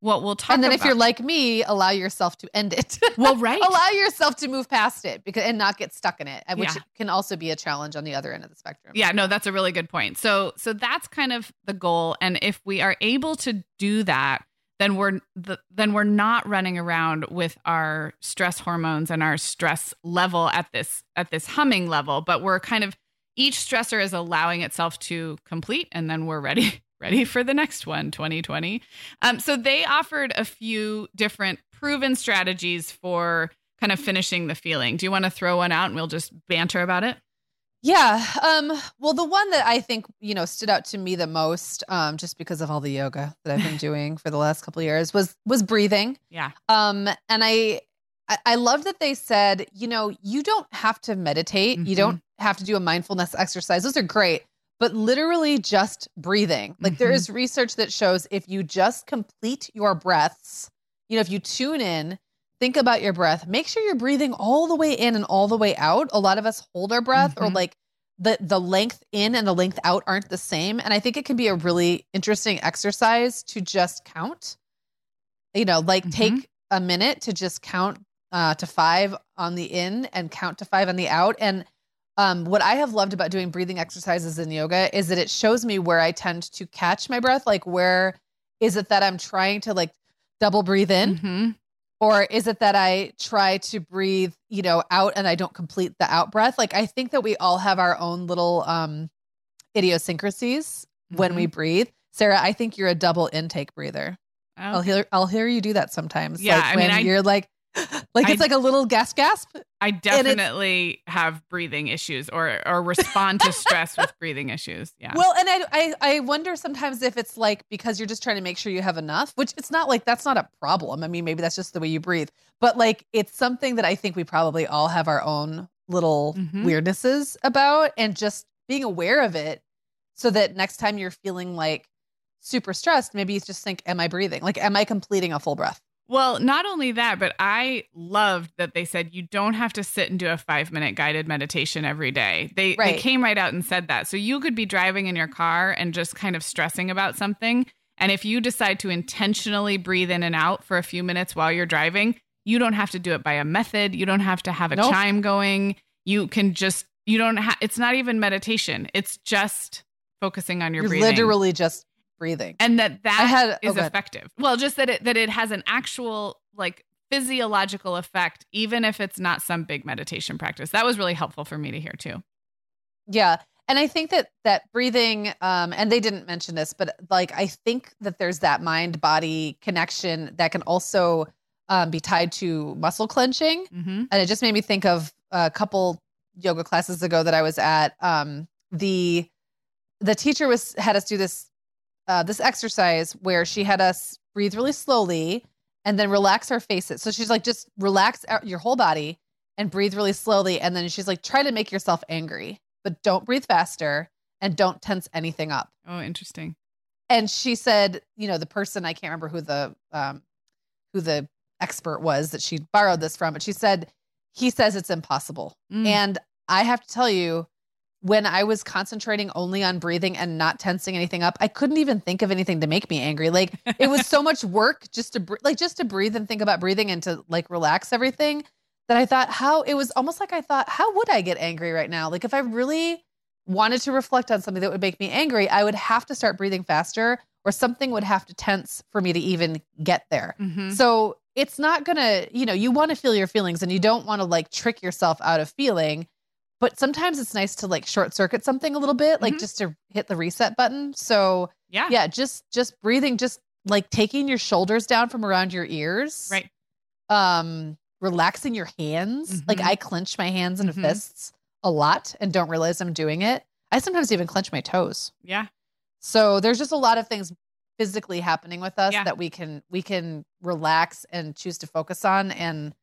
Speaker 2: what we'll talk about.
Speaker 1: and then
Speaker 2: about.
Speaker 1: if you're like me allow yourself to end it [LAUGHS]
Speaker 2: well right
Speaker 1: allow yourself to move past it because and not get stuck in it uh, which yeah. can also be a challenge on the other end of the spectrum
Speaker 2: yeah no that's a really good point so so that's kind of the goal and if we are able to do that then we're the, then we're not running around with our stress hormones and our stress level at this at this humming level but we're kind of each stressor is allowing itself to complete and then we're ready [LAUGHS] ready for the next one 2020 um, so they offered a few different proven strategies for kind of finishing the feeling do you want to throw one out and we'll just banter about it
Speaker 1: yeah um, well the one that i think you know stood out to me the most um, just because of all the yoga that i've been [LAUGHS] doing for the last couple years was was breathing
Speaker 2: yeah
Speaker 1: um and i I, love that they said, you know, you don't have to meditate. Mm-hmm. You don't have to do a mindfulness exercise. Those are great but literally just breathing. Like mm-hmm. there is research that shows if you just complete your breaths, you know, if you tune in, think about your breath, make sure you're breathing all the way in and all the way out. A lot of us hold our breath mm-hmm. or like the the length in and the length out aren't the same and I think it can be a really interesting exercise to just count. You know, like mm-hmm. take a minute to just count uh, to 5 on the in and count to 5 on the out and um, what I have loved about doing breathing exercises in yoga is that it shows me where I tend to catch my breath. Like, where is it that I'm trying to like double breathe in? Mm-hmm. Or is it that I try to breathe, you know, out and I don't complete the out breath? Like I think that we all have our own little um idiosyncrasies when we breathe. Sarah, I think you're a double intake breather. I'll hear I'll hear you do that sometimes.
Speaker 2: Yeah,
Speaker 1: like
Speaker 2: I
Speaker 1: when
Speaker 2: mean, I-
Speaker 1: you're like [LAUGHS] like it's
Speaker 2: I-
Speaker 1: like a little gasp gasp.
Speaker 2: I definitely have breathing issues or or respond to stress with [LAUGHS] breathing issues. Yeah.
Speaker 1: Well, and I, I I wonder sometimes if it's like because you're just trying to make sure you have enough, which it's not like that's not a problem. I mean, maybe that's just the way you breathe, but like it's something that I think we probably all have our own little
Speaker 2: Mhm.
Speaker 1: weirdnesses about, and just being aware of it, so that next time you're feeling like super stressed, maybe you just think, "Am I breathing? Like, am I completing a full breath?"
Speaker 2: Well, not only that, but I loved that they said you don't have to sit and do a five minute guided meditation every day. They they came right out and said that. So you could be driving in your car and just kind of stressing about something. And if you decide to intentionally breathe in and out for a few minutes while you're driving, you don't have to do it by a method. You don't have to have a
Speaker 1: Nope.
Speaker 2: chime going. You can just you don't have it's not even meditation. It's just focusing on your
Speaker 1: You're
Speaker 2: breathing
Speaker 1: literally just breathing.
Speaker 2: and that that
Speaker 1: I
Speaker 2: is
Speaker 1: oh,
Speaker 2: effective. Well, just that it that it has an actual like physiological effect, even if it's not some big meditation practice. That was really helpful for me to hear too.
Speaker 1: Yeah. And I think that that breathing, um, and they didn't mention this, but like I think that there's that mind body connection that can also um, be tied to muscle clenching.
Speaker 2: Mm-hmm.
Speaker 1: And it just made me think of a couple yoga classes ago that I was at. Um, the the teacher was had us do this uh, this exercise where she had us breathe really slowly and then relax our faces. So she's like, just relax your whole body and breathe really slowly. And then she's like, try to make yourself angry, but don't breathe faster and don't tense anything up.
Speaker 2: Oh, interesting.
Speaker 1: And she said, you know, the person I can't remember who the um, who the expert was that she borrowed this from, but she said he says it's impossible.
Speaker 2: Mm.
Speaker 1: And I have to tell you, when I was concentrating only on breathing and not tensing anything up, I couldn't even think of anything to make me angry. Like it was so much work just to br- like just to breathe and think about breathing and to like relax everything that I thought how it was almost like I thought how would I get angry right now? Like if I really wanted to reflect on something that would make me angry, I would have to start breathing faster or something would have to tense for me to even get there.
Speaker 2: Mhm.
Speaker 1: So it's not gonna, you know, you want to feel your feelings and you don't want to like trick yourself out of feeling. But sometimes it's nice to like short circuit something a little bit, like
Speaker 2: Mhm.
Speaker 1: just to hit the reset button. So
Speaker 2: Yeah.
Speaker 1: yeah, just just breathing, just like taking your shoulders down from around your ears.
Speaker 2: Right.
Speaker 1: Um, relaxing your hands. Like
Speaker 2: Mhm.
Speaker 1: I clench my hands into
Speaker 2: Mhm.
Speaker 1: fists a lot and don't realize I'm doing it. I sometimes even clench my toes.
Speaker 2: Yeah.
Speaker 1: So there's just a lot of things physically happening with us
Speaker 2: Yeah.
Speaker 1: that we can we can relax and choose to focus on and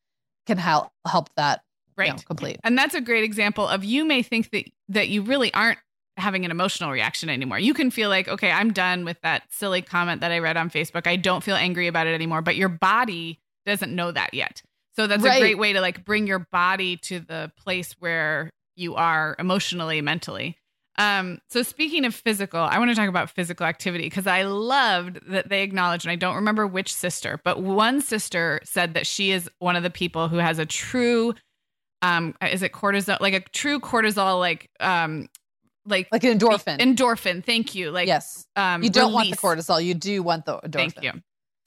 Speaker 1: can help help that
Speaker 2: Right.
Speaker 1: know, complete.
Speaker 2: And that's a great example of you may think that that you really aren't having an emotional reaction anymore. You can feel like, okay, I'm done with that silly comment that I read on Facebook. I don't feel angry about it anymore, but your body doesn't know that yet. So that's a great way to like bring your body to the place where you are emotionally, mentally. Um, so speaking of physical, I want to talk about physical activity because I loved that they acknowledged, and I don't remember which sister, but one sister said that she is one of the people who has a true um is it cortisol like a true cortisol like um like
Speaker 1: Like an endorphin.
Speaker 2: endorphin thank you like
Speaker 1: yes.
Speaker 2: um
Speaker 1: You don't want the cortisol. You do want the endorphin.
Speaker 2: thank you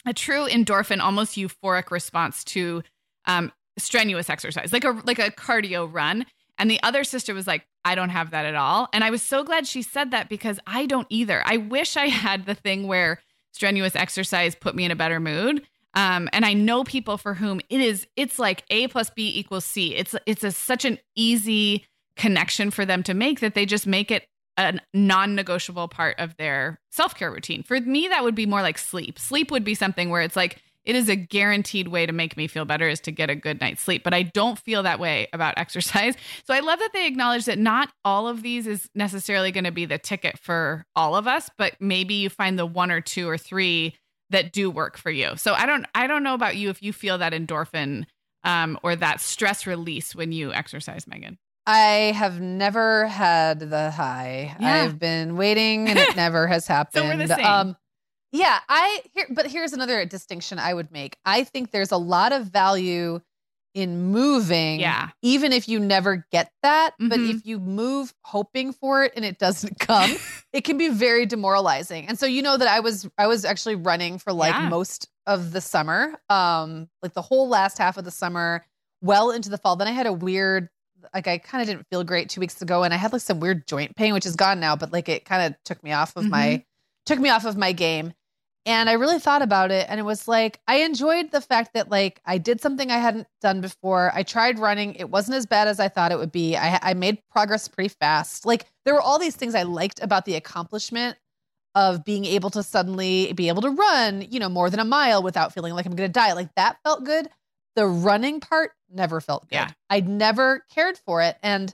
Speaker 2: a true endorphin almost euphoric response to um strenuous exercise like a like a cardio run and the other sister was like i don't have that at all and i was so glad she said that because i don't either i wish i had the thing where strenuous exercise put me in a better mood um, and I know people for whom it is, it's like A plus B equals C. It's it's a, such an easy connection for them to make that they just make it a non-negotiable part of their self-care routine. For me, that would be more like sleep. Sleep would be something where it's like it is a guaranteed way to make me feel better is to get a good night's sleep. But I don't feel that way about [LAUGHS] exercise. So I love that they acknowledge that not all of these is necessarily going to be the ticket for all of us, but maybe you find the one or two or three that do work for you. So I don't I don't know about you if you feel that endorphin um, or that stress release when you exercise, Meagan.
Speaker 1: I have never had the high.
Speaker 2: Yeah.
Speaker 1: I've been waiting and it [LAUGHS] never has happened.
Speaker 2: So we're the same.
Speaker 1: Um, yeah, I here, but here's another distinction I would make. I think there's a lot of value in moving,
Speaker 2: Yeah.
Speaker 1: even if you never get that. But
Speaker 2: Mhm.
Speaker 1: if you move hoping for it and it doesn't [LAUGHS] come, it can be very demoralizing. And so you know that I was I was actually running for like
Speaker 2: Yeah.
Speaker 1: most of the summer, um, like the whole last half of the summer, well into the fall. Then I had a weird, like I kind of didn't feel great two weeks ago, and I had like some weird joint pain, which is gone now, but like it kind of took me off of
Speaker 2: Mhm.
Speaker 1: my took me off of my game. And I really thought about it, and it was like I enjoyed the fact that like I did something I hadn't done before. I tried running; it wasn't as bad as I thought it would be. I, I made progress pretty fast. Like there were all these things I liked about the accomplishment of being able to suddenly be able to run, you know, more than a mile without feeling like I'm going to die. Like that felt good. The running part never felt good.
Speaker 2: Yeah.
Speaker 1: I never cared for it, and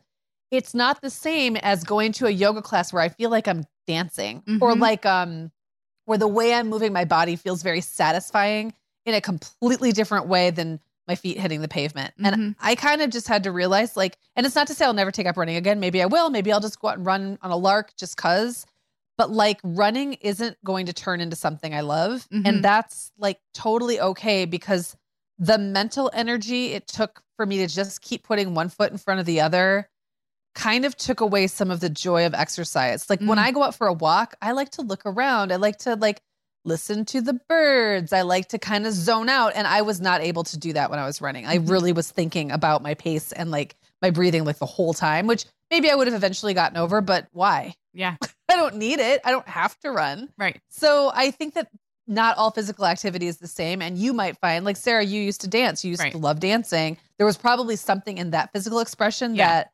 Speaker 1: it's not the same as going to a yoga class where I feel like I'm dancing or
Speaker 2: Mhm.
Speaker 1: like um where the way I'm moving my body feels very satisfying in a completely different way than my feet hitting the pavement. And
Speaker 2: Mhm.
Speaker 1: I kind of just had to realize like and it's not to say I'll never take up running again. Maybe I will. Maybe I'll just go out and run on a lark just cuz. But like running isn't going to turn into something I love.
Speaker 2: Mhm.
Speaker 1: And that's like totally okay because the mental energy it took for me to just keep putting one foot in front of the other kind of took away some of the joy of exercise. Like when
Speaker 2: Mm.
Speaker 1: I go out for a walk, I like to look around. I like to like listen to the birds. I like to kind of zone out and I was not able to do that when I was running. I
Speaker 2: Mhm.
Speaker 1: really was thinking about my pace and like my breathing like the whole time, which maybe I would have eventually gotten over, but why?
Speaker 2: Yeah. [LAUGHS]
Speaker 1: I don't need it. I don't have to run.
Speaker 2: Right.
Speaker 1: So I think that not all physical activity is the same. And you might find, like Sarah, you used to dance, you used
Speaker 2: Right.
Speaker 1: to love dancing. There was probably something in that physical expression
Speaker 2: Yeah.
Speaker 1: that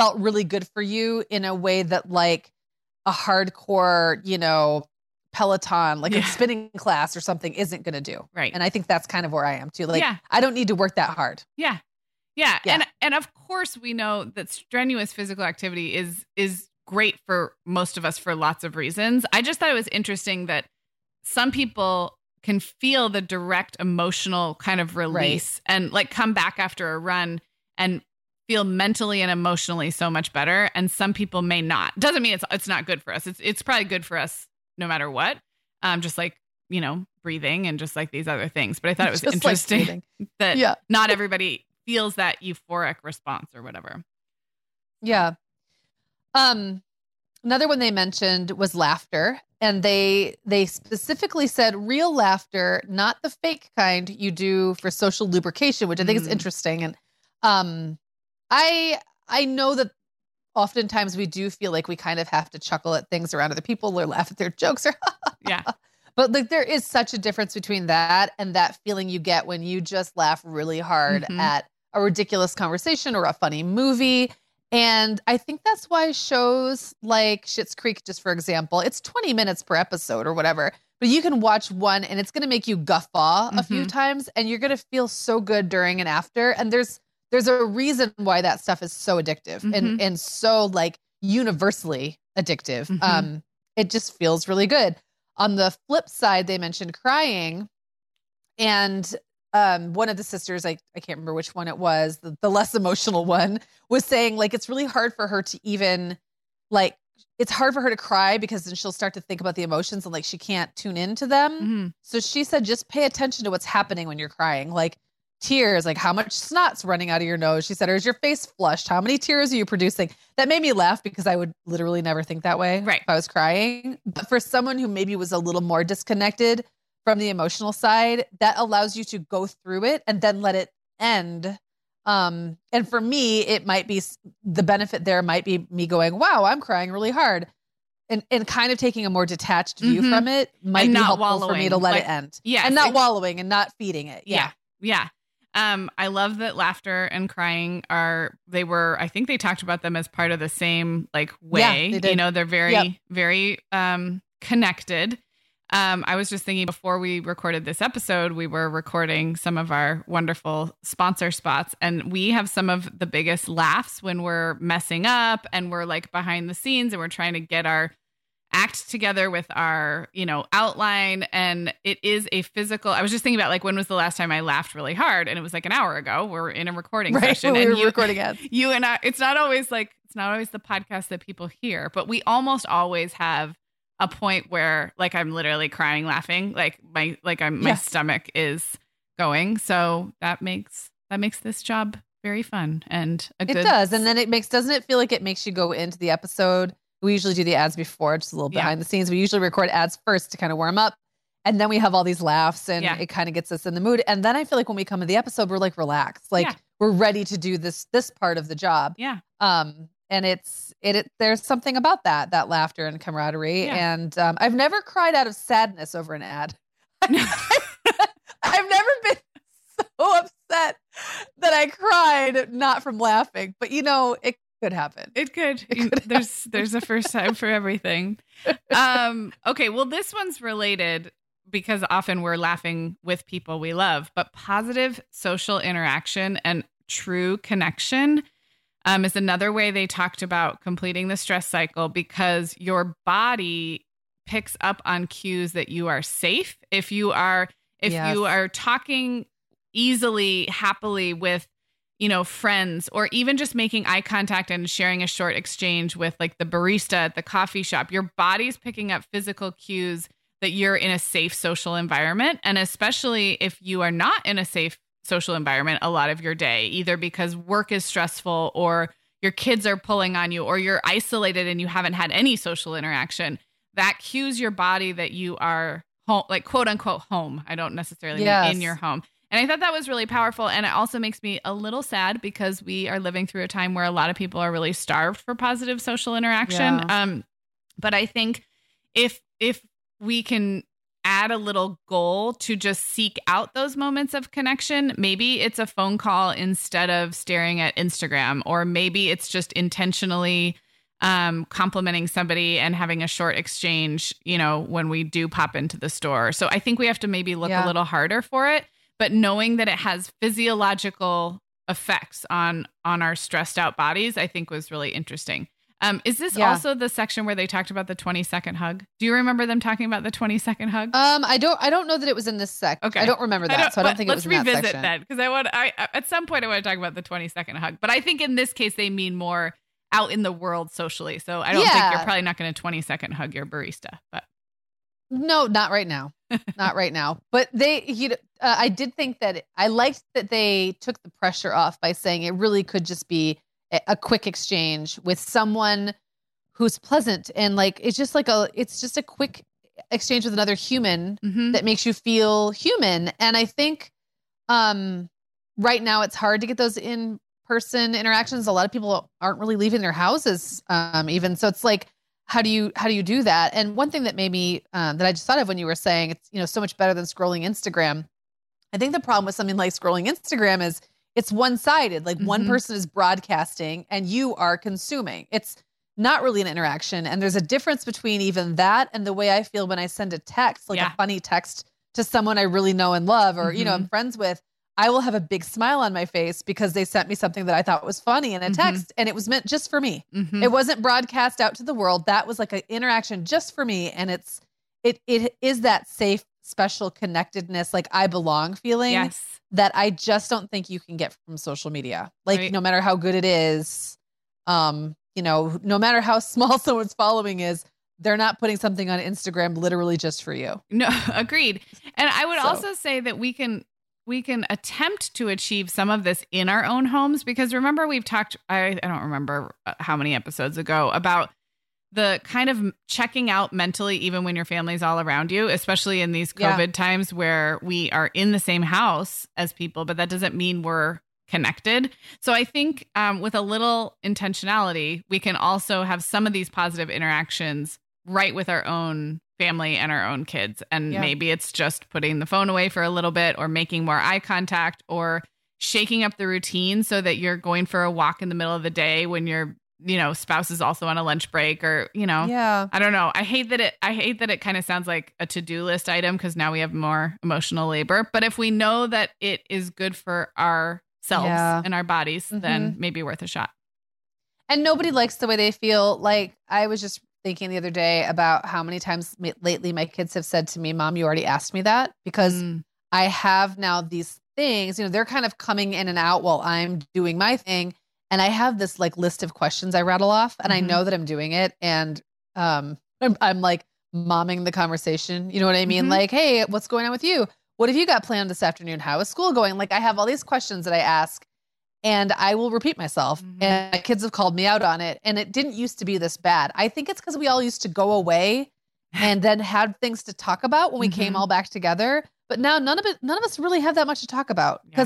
Speaker 1: felt really good for you in a way that, like, a hardcore, you know, Peloton, like
Speaker 2: Yeah.
Speaker 1: a spinning class or something, isn't going to do.
Speaker 2: Right.
Speaker 1: And I think that's kind of where I am too. Like,
Speaker 2: Yeah.
Speaker 1: I don't need to work that hard.
Speaker 2: Yeah. Yeah.
Speaker 1: Yeah.
Speaker 2: And and of course we know that strenuous physical activity is is great for most of us for lots of reasons. I just thought it was interesting that some people can feel the direct emotional kind of release and like come back after a run and feel mentally and emotionally so much better and some people may not. Doesn't mean it's it's not good for us. It's it's probably good for us no matter what. Um just like, you know, breathing and just like these other things. But I thought it was
Speaker 1: Just
Speaker 2: interesting
Speaker 1: breathing. [LAUGHS]
Speaker 2: that
Speaker 1: Yeah.
Speaker 2: not everybody feels that euphoric response or whatever.
Speaker 1: Yeah. Um another one they mentioned was laughter and they they specifically said real laughter, not the fake kind you do for social lubrication, which I think is
Speaker 2: Mm.
Speaker 1: interesting and um I I know that oftentimes we do feel like we kind of have to chuckle at things around other people or laugh at their jokes or [LAUGHS]
Speaker 2: Yeah.
Speaker 1: but like there is such a difference between that and that feeling you get when you just laugh really hard
Speaker 2: Mhm.
Speaker 1: at a ridiculous conversation or a funny movie. And I think that's why shows like Schitt's Creek, just for example, it's 20 minutes per episode or whatever, but you can watch one and it's going to make you guffaw a few
Speaker 2: Mhm.
Speaker 1: times and you're going to feel so good during and after. And there's there's a reason why that stuff is so addictive and and so like universally addictive.
Speaker 2: Mhm.
Speaker 1: Um, it just feels really good. On the flip side, they mentioned crying, and um, one of the sisters, I, I can't remember which one it was, the, the less emotional one, was saying like it's really hard for her to even like it's hard for her to cry because then she'll start to think about the emotions and like she can't tune into them.
Speaker 2: Mhm.
Speaker 1: So she said, just pay attention to what's happening when you're crying. Like tears, like how much snot's running out of your nose. She said, or is your face flushed? How many tears are you producing? That made me laugh because I would literally never think that way
Speaker 2: Right.
Speaker 1: if I was crying. But for someone who maybe was a little more disconnected from the emotional side, that allows you to go through it and then let it end. Um, and for me, it might be the benefit there might be me going, wow, I'm crying really hard. And, and kind of taking a more detached view
Speaker 2: Mhm.
Speaker 1: from it might
Speaker 2: And
Speaker 1: be helpful for me to let
Speaker 2: like-
Speaker 1: it end.
Speaker 2: Yeah.
Speaker 1: and not wallowing and not feeding it.
Speaker 2: yeah.
Speaker 1: Yeah.
Speaker 2: Yeah. Um, I love that laughter and crying are they were I think they talked about them as part of the same like way.
Speaker 1: they
Speaker 2: you know, they're very,
Speaker 1: Yep.
Speaker 2: very um connected. Um, I was just thinking before we recorded this episode, we were recording some of our wonderful sponsor spots, and we have some of the biggest laughs when we're messing up and we're like behind the scenes and we're trying to get our act together with our, you know, outline. And it is a physical. I was just thinking about like when was the last time I laughed really hard, and it was like an hour ago. We're in a recording
Speaker 1: Right. [LAUGHS]
Speaker 2: session,
Speaker 1: we
Speaker 2: and you,
Speaker 1: recording ads. [LAUGHS]
Speaker 2: you and I. It's not always like it's not always the podcast that people hear, but we almost always have a point where like I'm literally crying laughing like my like I'm my
Speaker 1: Yeah.
Speaker 2: stomach is going so that makes that makes this job very fun and a
Speaker 1: It
Speaker 2: good
Speaker 1: does. And then it makes, doesn't it feel like it makes you go into the episode? We usually do the ads before, just a little
Speaker 2: Yeah.
Speaker 1: behind the scenes. We usually record ads first to kind of warm up. and then we have all these laughs and
Speaker 2: Yeah.
Speaker 1: it kind of gets us in the mood. And then I feel like when we come to the episode, we're like relaxed. Like
Speaker 2: Yeah.
Speaker 1: we're ready to do this this part of the job.
Speaker 2: Yeah.
Speaker 1: Um and it's it, it there's something about that, that laughter and camaraderie.
Speaker 2: Yeah.
Speaker 1: And um I've never cried out of sadness over an ad. [LAUGHS] [LAUGHS] I've never been so upset that I cried not from laughing, but you know, it could happen.
Speaker 2: It could.
Speaker 1: It could
Speaker 2: there's there's a first time for everything. [LAUGHS] Um, okay, well, this one's related because often we're laughing with people we love, but positive social interaction and true connection um, is another way they talked about completing the stress cycle because your body picks up on cues that you are safe if you are if
Speaker 1: Yes.
Speaker 2: you are talking easily happily with you know friends or even just making eye contact and sharing a short exchange with like the barista at the coffee shop. Your body's picking up physical cues that you're in a safe social environment. And especially if you are not in a safe social environment a lot of your day either because work is stressful or your kids are pulling on you or you're isolated and you haven't had any social interaction that cues your body that you are home like quote unquote home. I don't necessarily
Speaker 1: Yes.
Speaker 2: mean in your home and I thought that was really powerful. And it also makes me a little sad because we are living through a time where a lot of people are really starved for positive social interaction.
Speaker 1: Yeah.
Speaker 2: Um, but I think if if we can add a little goal to just seek out those moments of connection, maybe it's a phone call instead of staring at Instagram, or maybe it's just intentionally um complimenting somebody and having a short exchange you know when we do pop into the store so i think we have to maybe look
Speaker 1: Yeah.
Speaker 2: a little harder for it but knowing that it has physiological effects on on our stressed out bodies i think was really interesting um is this
Speaker 1: Yeah.
Speaker 2: also the section where they talked about the 20 second hug do you remember them talking about the 20 second hug
Speaker 1: Um, I don't. I don't know that it was in this sec.
Speaker 2: Okay.
Speaker 1: I don't remember that, so I don't think it
Speaker 2: let's
Speaker 1: was in that
Speaker 2: revisit
Speaker 1: section.
Speaker 2: that because I want. I at some point I want to talk about the twenty second hug, but I think in this case they mean more out in the world socially. So I don't think you're probably not going to twenty second hug your barista, but
Speaker 1: No, not right now. not right now. But they, you know, uh, I did think that I liked that they took the pressure off by saying it really could just be a, a quick exchange with someone who's pleasant and like it's just like a, it's just a quick exchange with another human
Speaker 2: Mhm.
Speaker 1: that makes you feel human. And I think um right now it's hard to get those in person interactions. A lot of people aren't really leaving their houses um even. So it's like how do you how do you do that? And one thing that made me um, that I just thought of when you were saying it's you know so much better than scrolling Instagram. I think the problem with something like scrolling Instagram is it's one sided. Like one
Speaker 2: Mhm.
Speaker 1: person is broadcasting and you are consuming. It's not really an interaction. And there's a difference between even that and the way I feel when I send a text, like
Speaker 2: Yeah.
Speaker 1: a funny text to someone I really know and love or, you know, I'm friends with. I will have a big smile on my face because they sent me something that I thought was funny in a
Speaker 2: Mhm.
Speaker 1: text and it was meant just for me.
Speaker 2: Mhm.
Speaker 1: It wasn't broadcast out to the world. That was like an interaction just for me. And it's it it is that safe, special connectedness, like I belong feeling
Speaker 2: yes,
Speaker 1: that I just don't think you can get from social media. Like
Speaker 2: Right.
Speaker 1: no matter how good it is, um, you know, no matter how [LAUGHS] small someone's following is, they're not putting something on Instagram literally just for you.
Speaker 2: no, [LAUGHS] agreed. And I would
Speaker 1: So-
Speaker 2: also say that we can we can attempt to achieve some of this in our own homes because remember we've talked I, I don't remember uh, how many episodes ago about the kind of checking out mentally even when your family's all around you especially in these
Speaker 1: Yeah.
Speaker 2: covid times where we are in the same house as people but that doesn't mean we're connected so i think um, with a little intentionality we can also have some of these positive interactions right with our own family and our own kids and
Speaker 1: Yeah.
Speaker 2: maybe it's just putting the phone away for a little bit or making more eye contact or shaking up the routine so that you're going for a walk in the middle of the day when your you know spouse is also on a lunch break or you know
Speaker 1: Yeah.
Speaker 2: I don't know. I hate that it I hate that it kind of sounds like a to-do list item because now we have more emotional labor. But if we know that it is good for ourselves
Speaker 1: Yeah.
Speaker 2: and our bodies, then maybe worth a shot.
Speaker 1: And nobody likes the way they feel. Like I was just thinking the other day about how many times lately my kids have said to me, "Mom, you already asked me that," because
Speaker 2: Mm,
Speaker 1: I have now these things, you know, they're kind of coming in and out while I'm doing my thing. And I have this like list of questions I rattle off and I
Speaker 2: Mhm.
Speaker 1: know that I'm doing it. And um I'm, I'm like momming the conversation. You know what I mean?
Speaker 2: Mhm.
Speaker 1: Like, hey, what's going on with you? What have you got planned this afternoon? How is school going? Like I have all these questions that I ask and I will repeat myself.
Speaker 2: Mhm.
Speaker 1: And my kids have called me out on it. And it didn't used to be this bad. I think it's because we all used to go away and then had things to talk about when we came
Speaker 2: Mhm.
Speaker 1: all back together. But now none of it, none of us really have that much to talk about
Speaker 2: Yeah.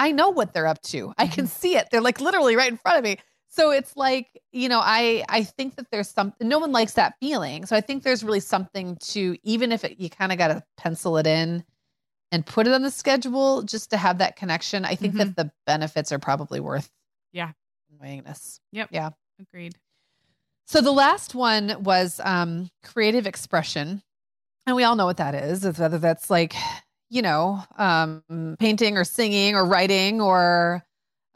Speaker 1: I know what they're up to. I can
Speaker 2: Mhm.
Speaker 1: see it. They're like literally right in front of me. So it's like, you know, I I think that there's something no one likes that feeling. So I think there's really something to even if it, you kind of got to pencil it in and put it on the schedule just to have that connection. I think that the benefits are probably worth
Speaker 2: Mm-hmm. Yeah.
Speaker 1: weighing this.
Speaker 2: Agreed.
Speaker 1: So the last one was um, creative expression. And we all know what that is. It's whether that's like, you know, um, painting or singing or writing or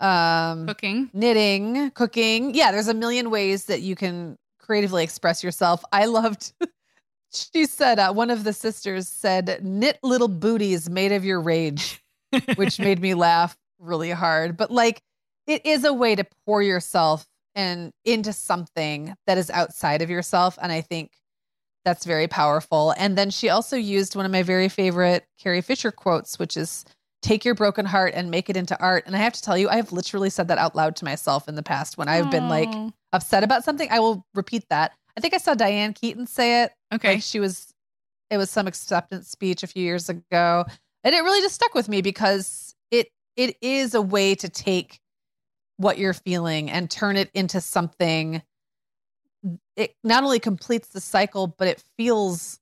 Speaker 1: um,
Speaker 2: Cooking.
Speaker 1: knitting, cooking. Yeah, there's a million ways that you can creatively express yourself. I loved, [LAUGHS] she said, uh, one of the sisters said, knit little booties made of your rage [LAUGHS] which made me laugh really hard. But like it is a way to pour yourself and into something that is outside of yourself. And I think that's very powerful. And then she also used one of my very favorite Carrie Fisher quotes, which is take your broken heart and make it into art. And I have to tell you, I have literally said that out loud to myself in the past when I've been like upset about something. I will repeat that. I think I saw Diane Keaton say it
Speaker 2: okay.
Speaker 1: like she was, it was some acceptance speech a few years ago, and it really just stuck with me because it it is a way to take what you're feeling and turn it into something. It not only completes the cycle, but it feels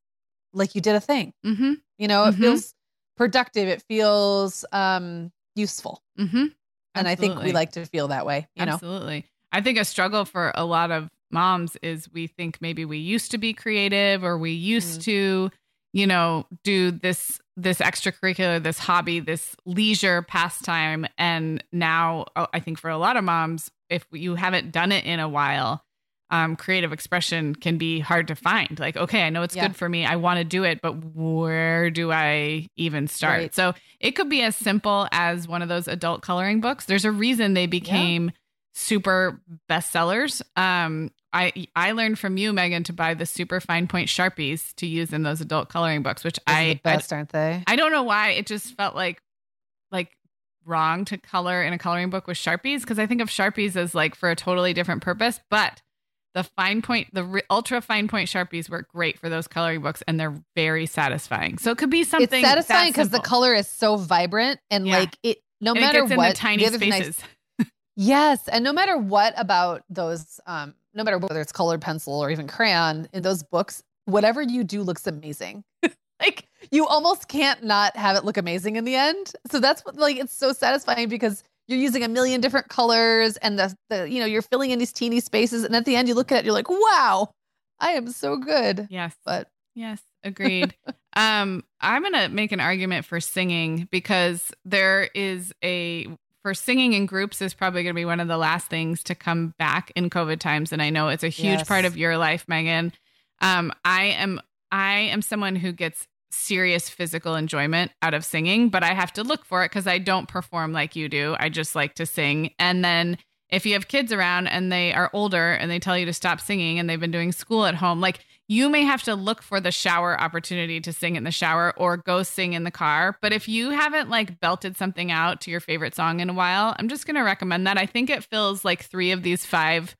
Speaker 1: like you did a thing.
Speaker 2: mm-hmm.
Speaker 1: You know, it
Speaker 2: Mhm.
Speaker 1: feels productive. It feels um useful,
Speaker 2: Mm-hmm.
Speaker 1: and I think we like to feel that way. You know,
Speaker 2: Absolutely. I think a struggle for a lot of moms is we think maybe we used to be creative or we used
Speaker 1: Mm.
Speaker 2: to, you know, do this this extracurricular, this hobby, this leisure pastime and now uh, I think for a lot of moms if you haven't done it in a while, um, creative expression can be hard to find. Like, okay, I know it's
Speaker 1: Yeah.
Speaker 2: good for me. I want to do it, but where do I even start?
Speaker 1: Right.
Speaker 2: So it could be as simple as one of those adult coloring books. There's a reason they became super bestsellers. Um, I I learned from you, Meagan, to buy the super fine point sharpies to use in those adult coloring books, which
Speaker 1: Those
Speaker 2: I,
Speaker 1: the best, aren't they?
Speaker 2: I I don't know why it just felt like like wrong to color in a coloring book with sharpies because I think of sharpies as like for a totally different purpose, but the fine point, the re- ultra fine point sharpies work great for those coloring books, and they're very satisfying. So it could be something
Speaker 1: it's satisfying
Speaker 2: because
Speaker 1: the color is so vibrant and
Speaker 2: Yeah.
Speaker 1: like it. No
Speaker 2: it
Speaker 1: matter
Speaker 2: in
Speaker 1: what,
Speaker 2: the tiny
Speaker 1: other nice-
Speaker 2: spaces. [LAUGHS]
Speaker 1: Yes, and no matter what about those, um, no matter whether it's colored pencil or even crayon in those books, whatever you do looks amazing. [LAUGHS] like you almost can't not have it look amazing in the end. So that's what like it's so satisfying because you're using a million different colors and the the you know you're filling in these teeny spaces and at the end you look at it you're like wow I am so good.
Speaker 2: Yes.
Speaker 1: But
Speaker 2: Yes, agreed. [LAUGHS] um, I'm gonna make an argument for singing because there is a for singing in groups is probably gonna be one of the last things to come back in COVID times, and I know it's a huge
Speaker 1: Yes.
Speaker 2: part of your life, Meagan. Um, I am I am someone who gets serious physical enjoyment out of singing, but I have to look for it because I don't perform like you do. I just like to sing, and then if you have kids around and they are older and they tell you to stop singing and they've been doing school at home, like you may have to look for the shower opportunity to sing in the shower or go sing in the car. But if you haven't like belted something out to your favorite song in a while, I'm just going to recommend that. I think it fills like three of these five,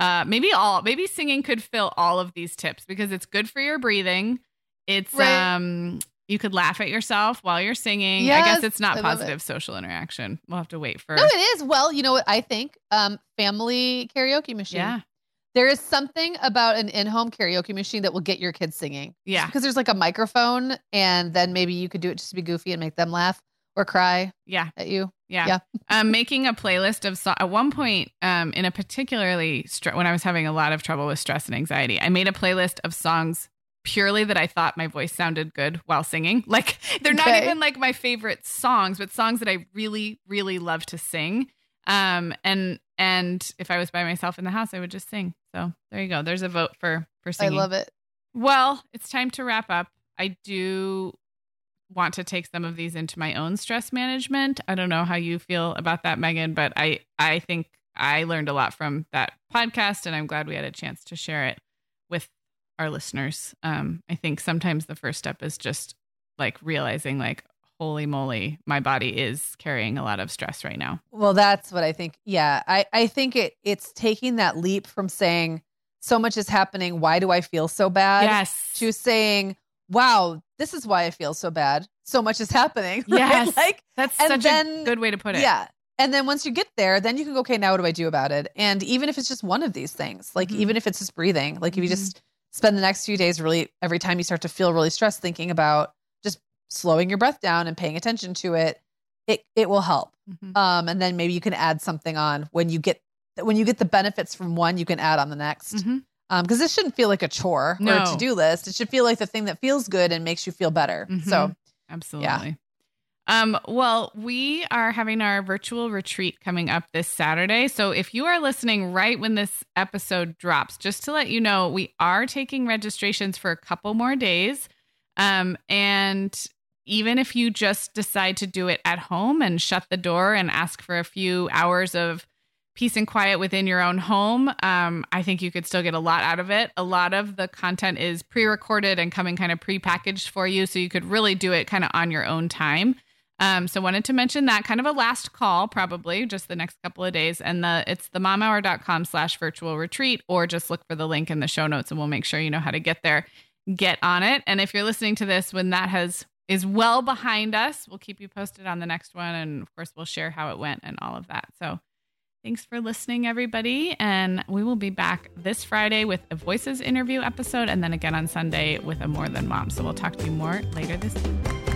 Speaker 2: uh, maybe all, maybe singing could fill all of these tips because it's good for your breathing. It's,
Speaker 1: Right.
Speaker 2: um, you could laugh at yourself while you're singing. I guess it's not
Speaker 1: I love it.
Speaker 2: positive social interaction. We'll have to wait for.
Speaker 1: no, it is. Well, you know what I think? Um, family karaoke machine.
Speaker 2: yeah.
Speaker 1: There is something about an in-home karaoke machine that will get your kids singing.
Speaker 2: Yeah.
Speaker 1: because there's like a microphone, and then maybe you could do it just to be goofy and make them laugh or cry
Speaker 2: Yeah.
Speaker 1: at you.
Speaker 2: Yeah.
Speaker 1: Yeah. [LAUGHS]
Speaker 2: um, making a playlist of so- at one point um, in a particularly when I was having a lot of trouble with stress and anxiety, I made a playlist of songs purely that I thought my voice sounded good while singing. [LAUGHS] Like they're not
Speaker 1: Okay.
Speaker 2: even like my favorite songs, but songs that I really, really love to sing. Um, and and if I was by myself in the house, I would just sing. So there you go. There's a vote for for singing.
Speaker 1: I love it.
Speaker 2: Well, it's time to wrap up. I do want to take some of these into my own stress management. I don't know how you feel about that, Meagan, but I I think I learned a lot from that podcast, and I'm glad we had a chance to share it with our listeners. Um, I think sometimes the first step is just like realizing, like, holy moly, my body is carrying a lot of stress right now.
Speaker 1: Well, that's what I think. Yeah, I I think it it's taking that leap from saying so much is happening. Why do I feel so bad?
Speaker 2: Yes.
Speaker 1: To saying, wow, this is why I feel so bad. So much is happening. [LAUGHS] right?
Speaker 2: Yes.
Speaker 1: Like,
Speaker 2: That's such
Speaker 1: then-
Speaker 2: a good way to put it.
Speaker 1: yeah. And then once you get there, then you can go, okay, now what do I do about it? And even if it's just one of these things, like
Speaker 2: Mhm.
Speaker 1: even if it's just breathing, like if you
Speaker 2: Mhm.
Speaker 1: just spend the next few days really, every time you start to feel really stressed, thinking about just slowing your breath down and paying attention to it, it, it will help.
Speaker 2: Mhm.
Speaker 1: Um, and then maybe you can add something on when you get, when you get the benefits from one, you can add on the next.
Speaker 2: Mhm.
Speaker 1: Um, cause this shouldn't feel like a chore or a to-do list. It should feel like the thing that feels good and makes you feel better.
Speaker 2: Mhm.
Speaker 1: So
Speaker 2: Absolutely. Um, well, we are having our virtual retreat coming up this Saturday. So if you are listening right when this episode drops, just to let you know, we are taking registrations for a couple more days. Um, and even if you just decide to do it at home and shut the door and ask for a few hours of peace and quiet within your own home, um, I think you could still get a lot out of it. A lot of the content is pre recorded and coming kind of pre packaged for you. So you could really do it kind of on your own time. Um, so wanted to mention that kind of a last call, probably just the next couple of days. And the it's the momhour.com slash virtual retreat, or just look for the link in the show notes and we'll make sure you know how to get there. Get on it. And if you're listening to this when that has is well behind us, we'll keep you posted on the next one. And of course, we'll share how it went and all of that. So thanks for listening, everybody. And we will be back this Friday with a voices interview episode and then again on Sunday with a more than mom. So we'll talk to you more later this week.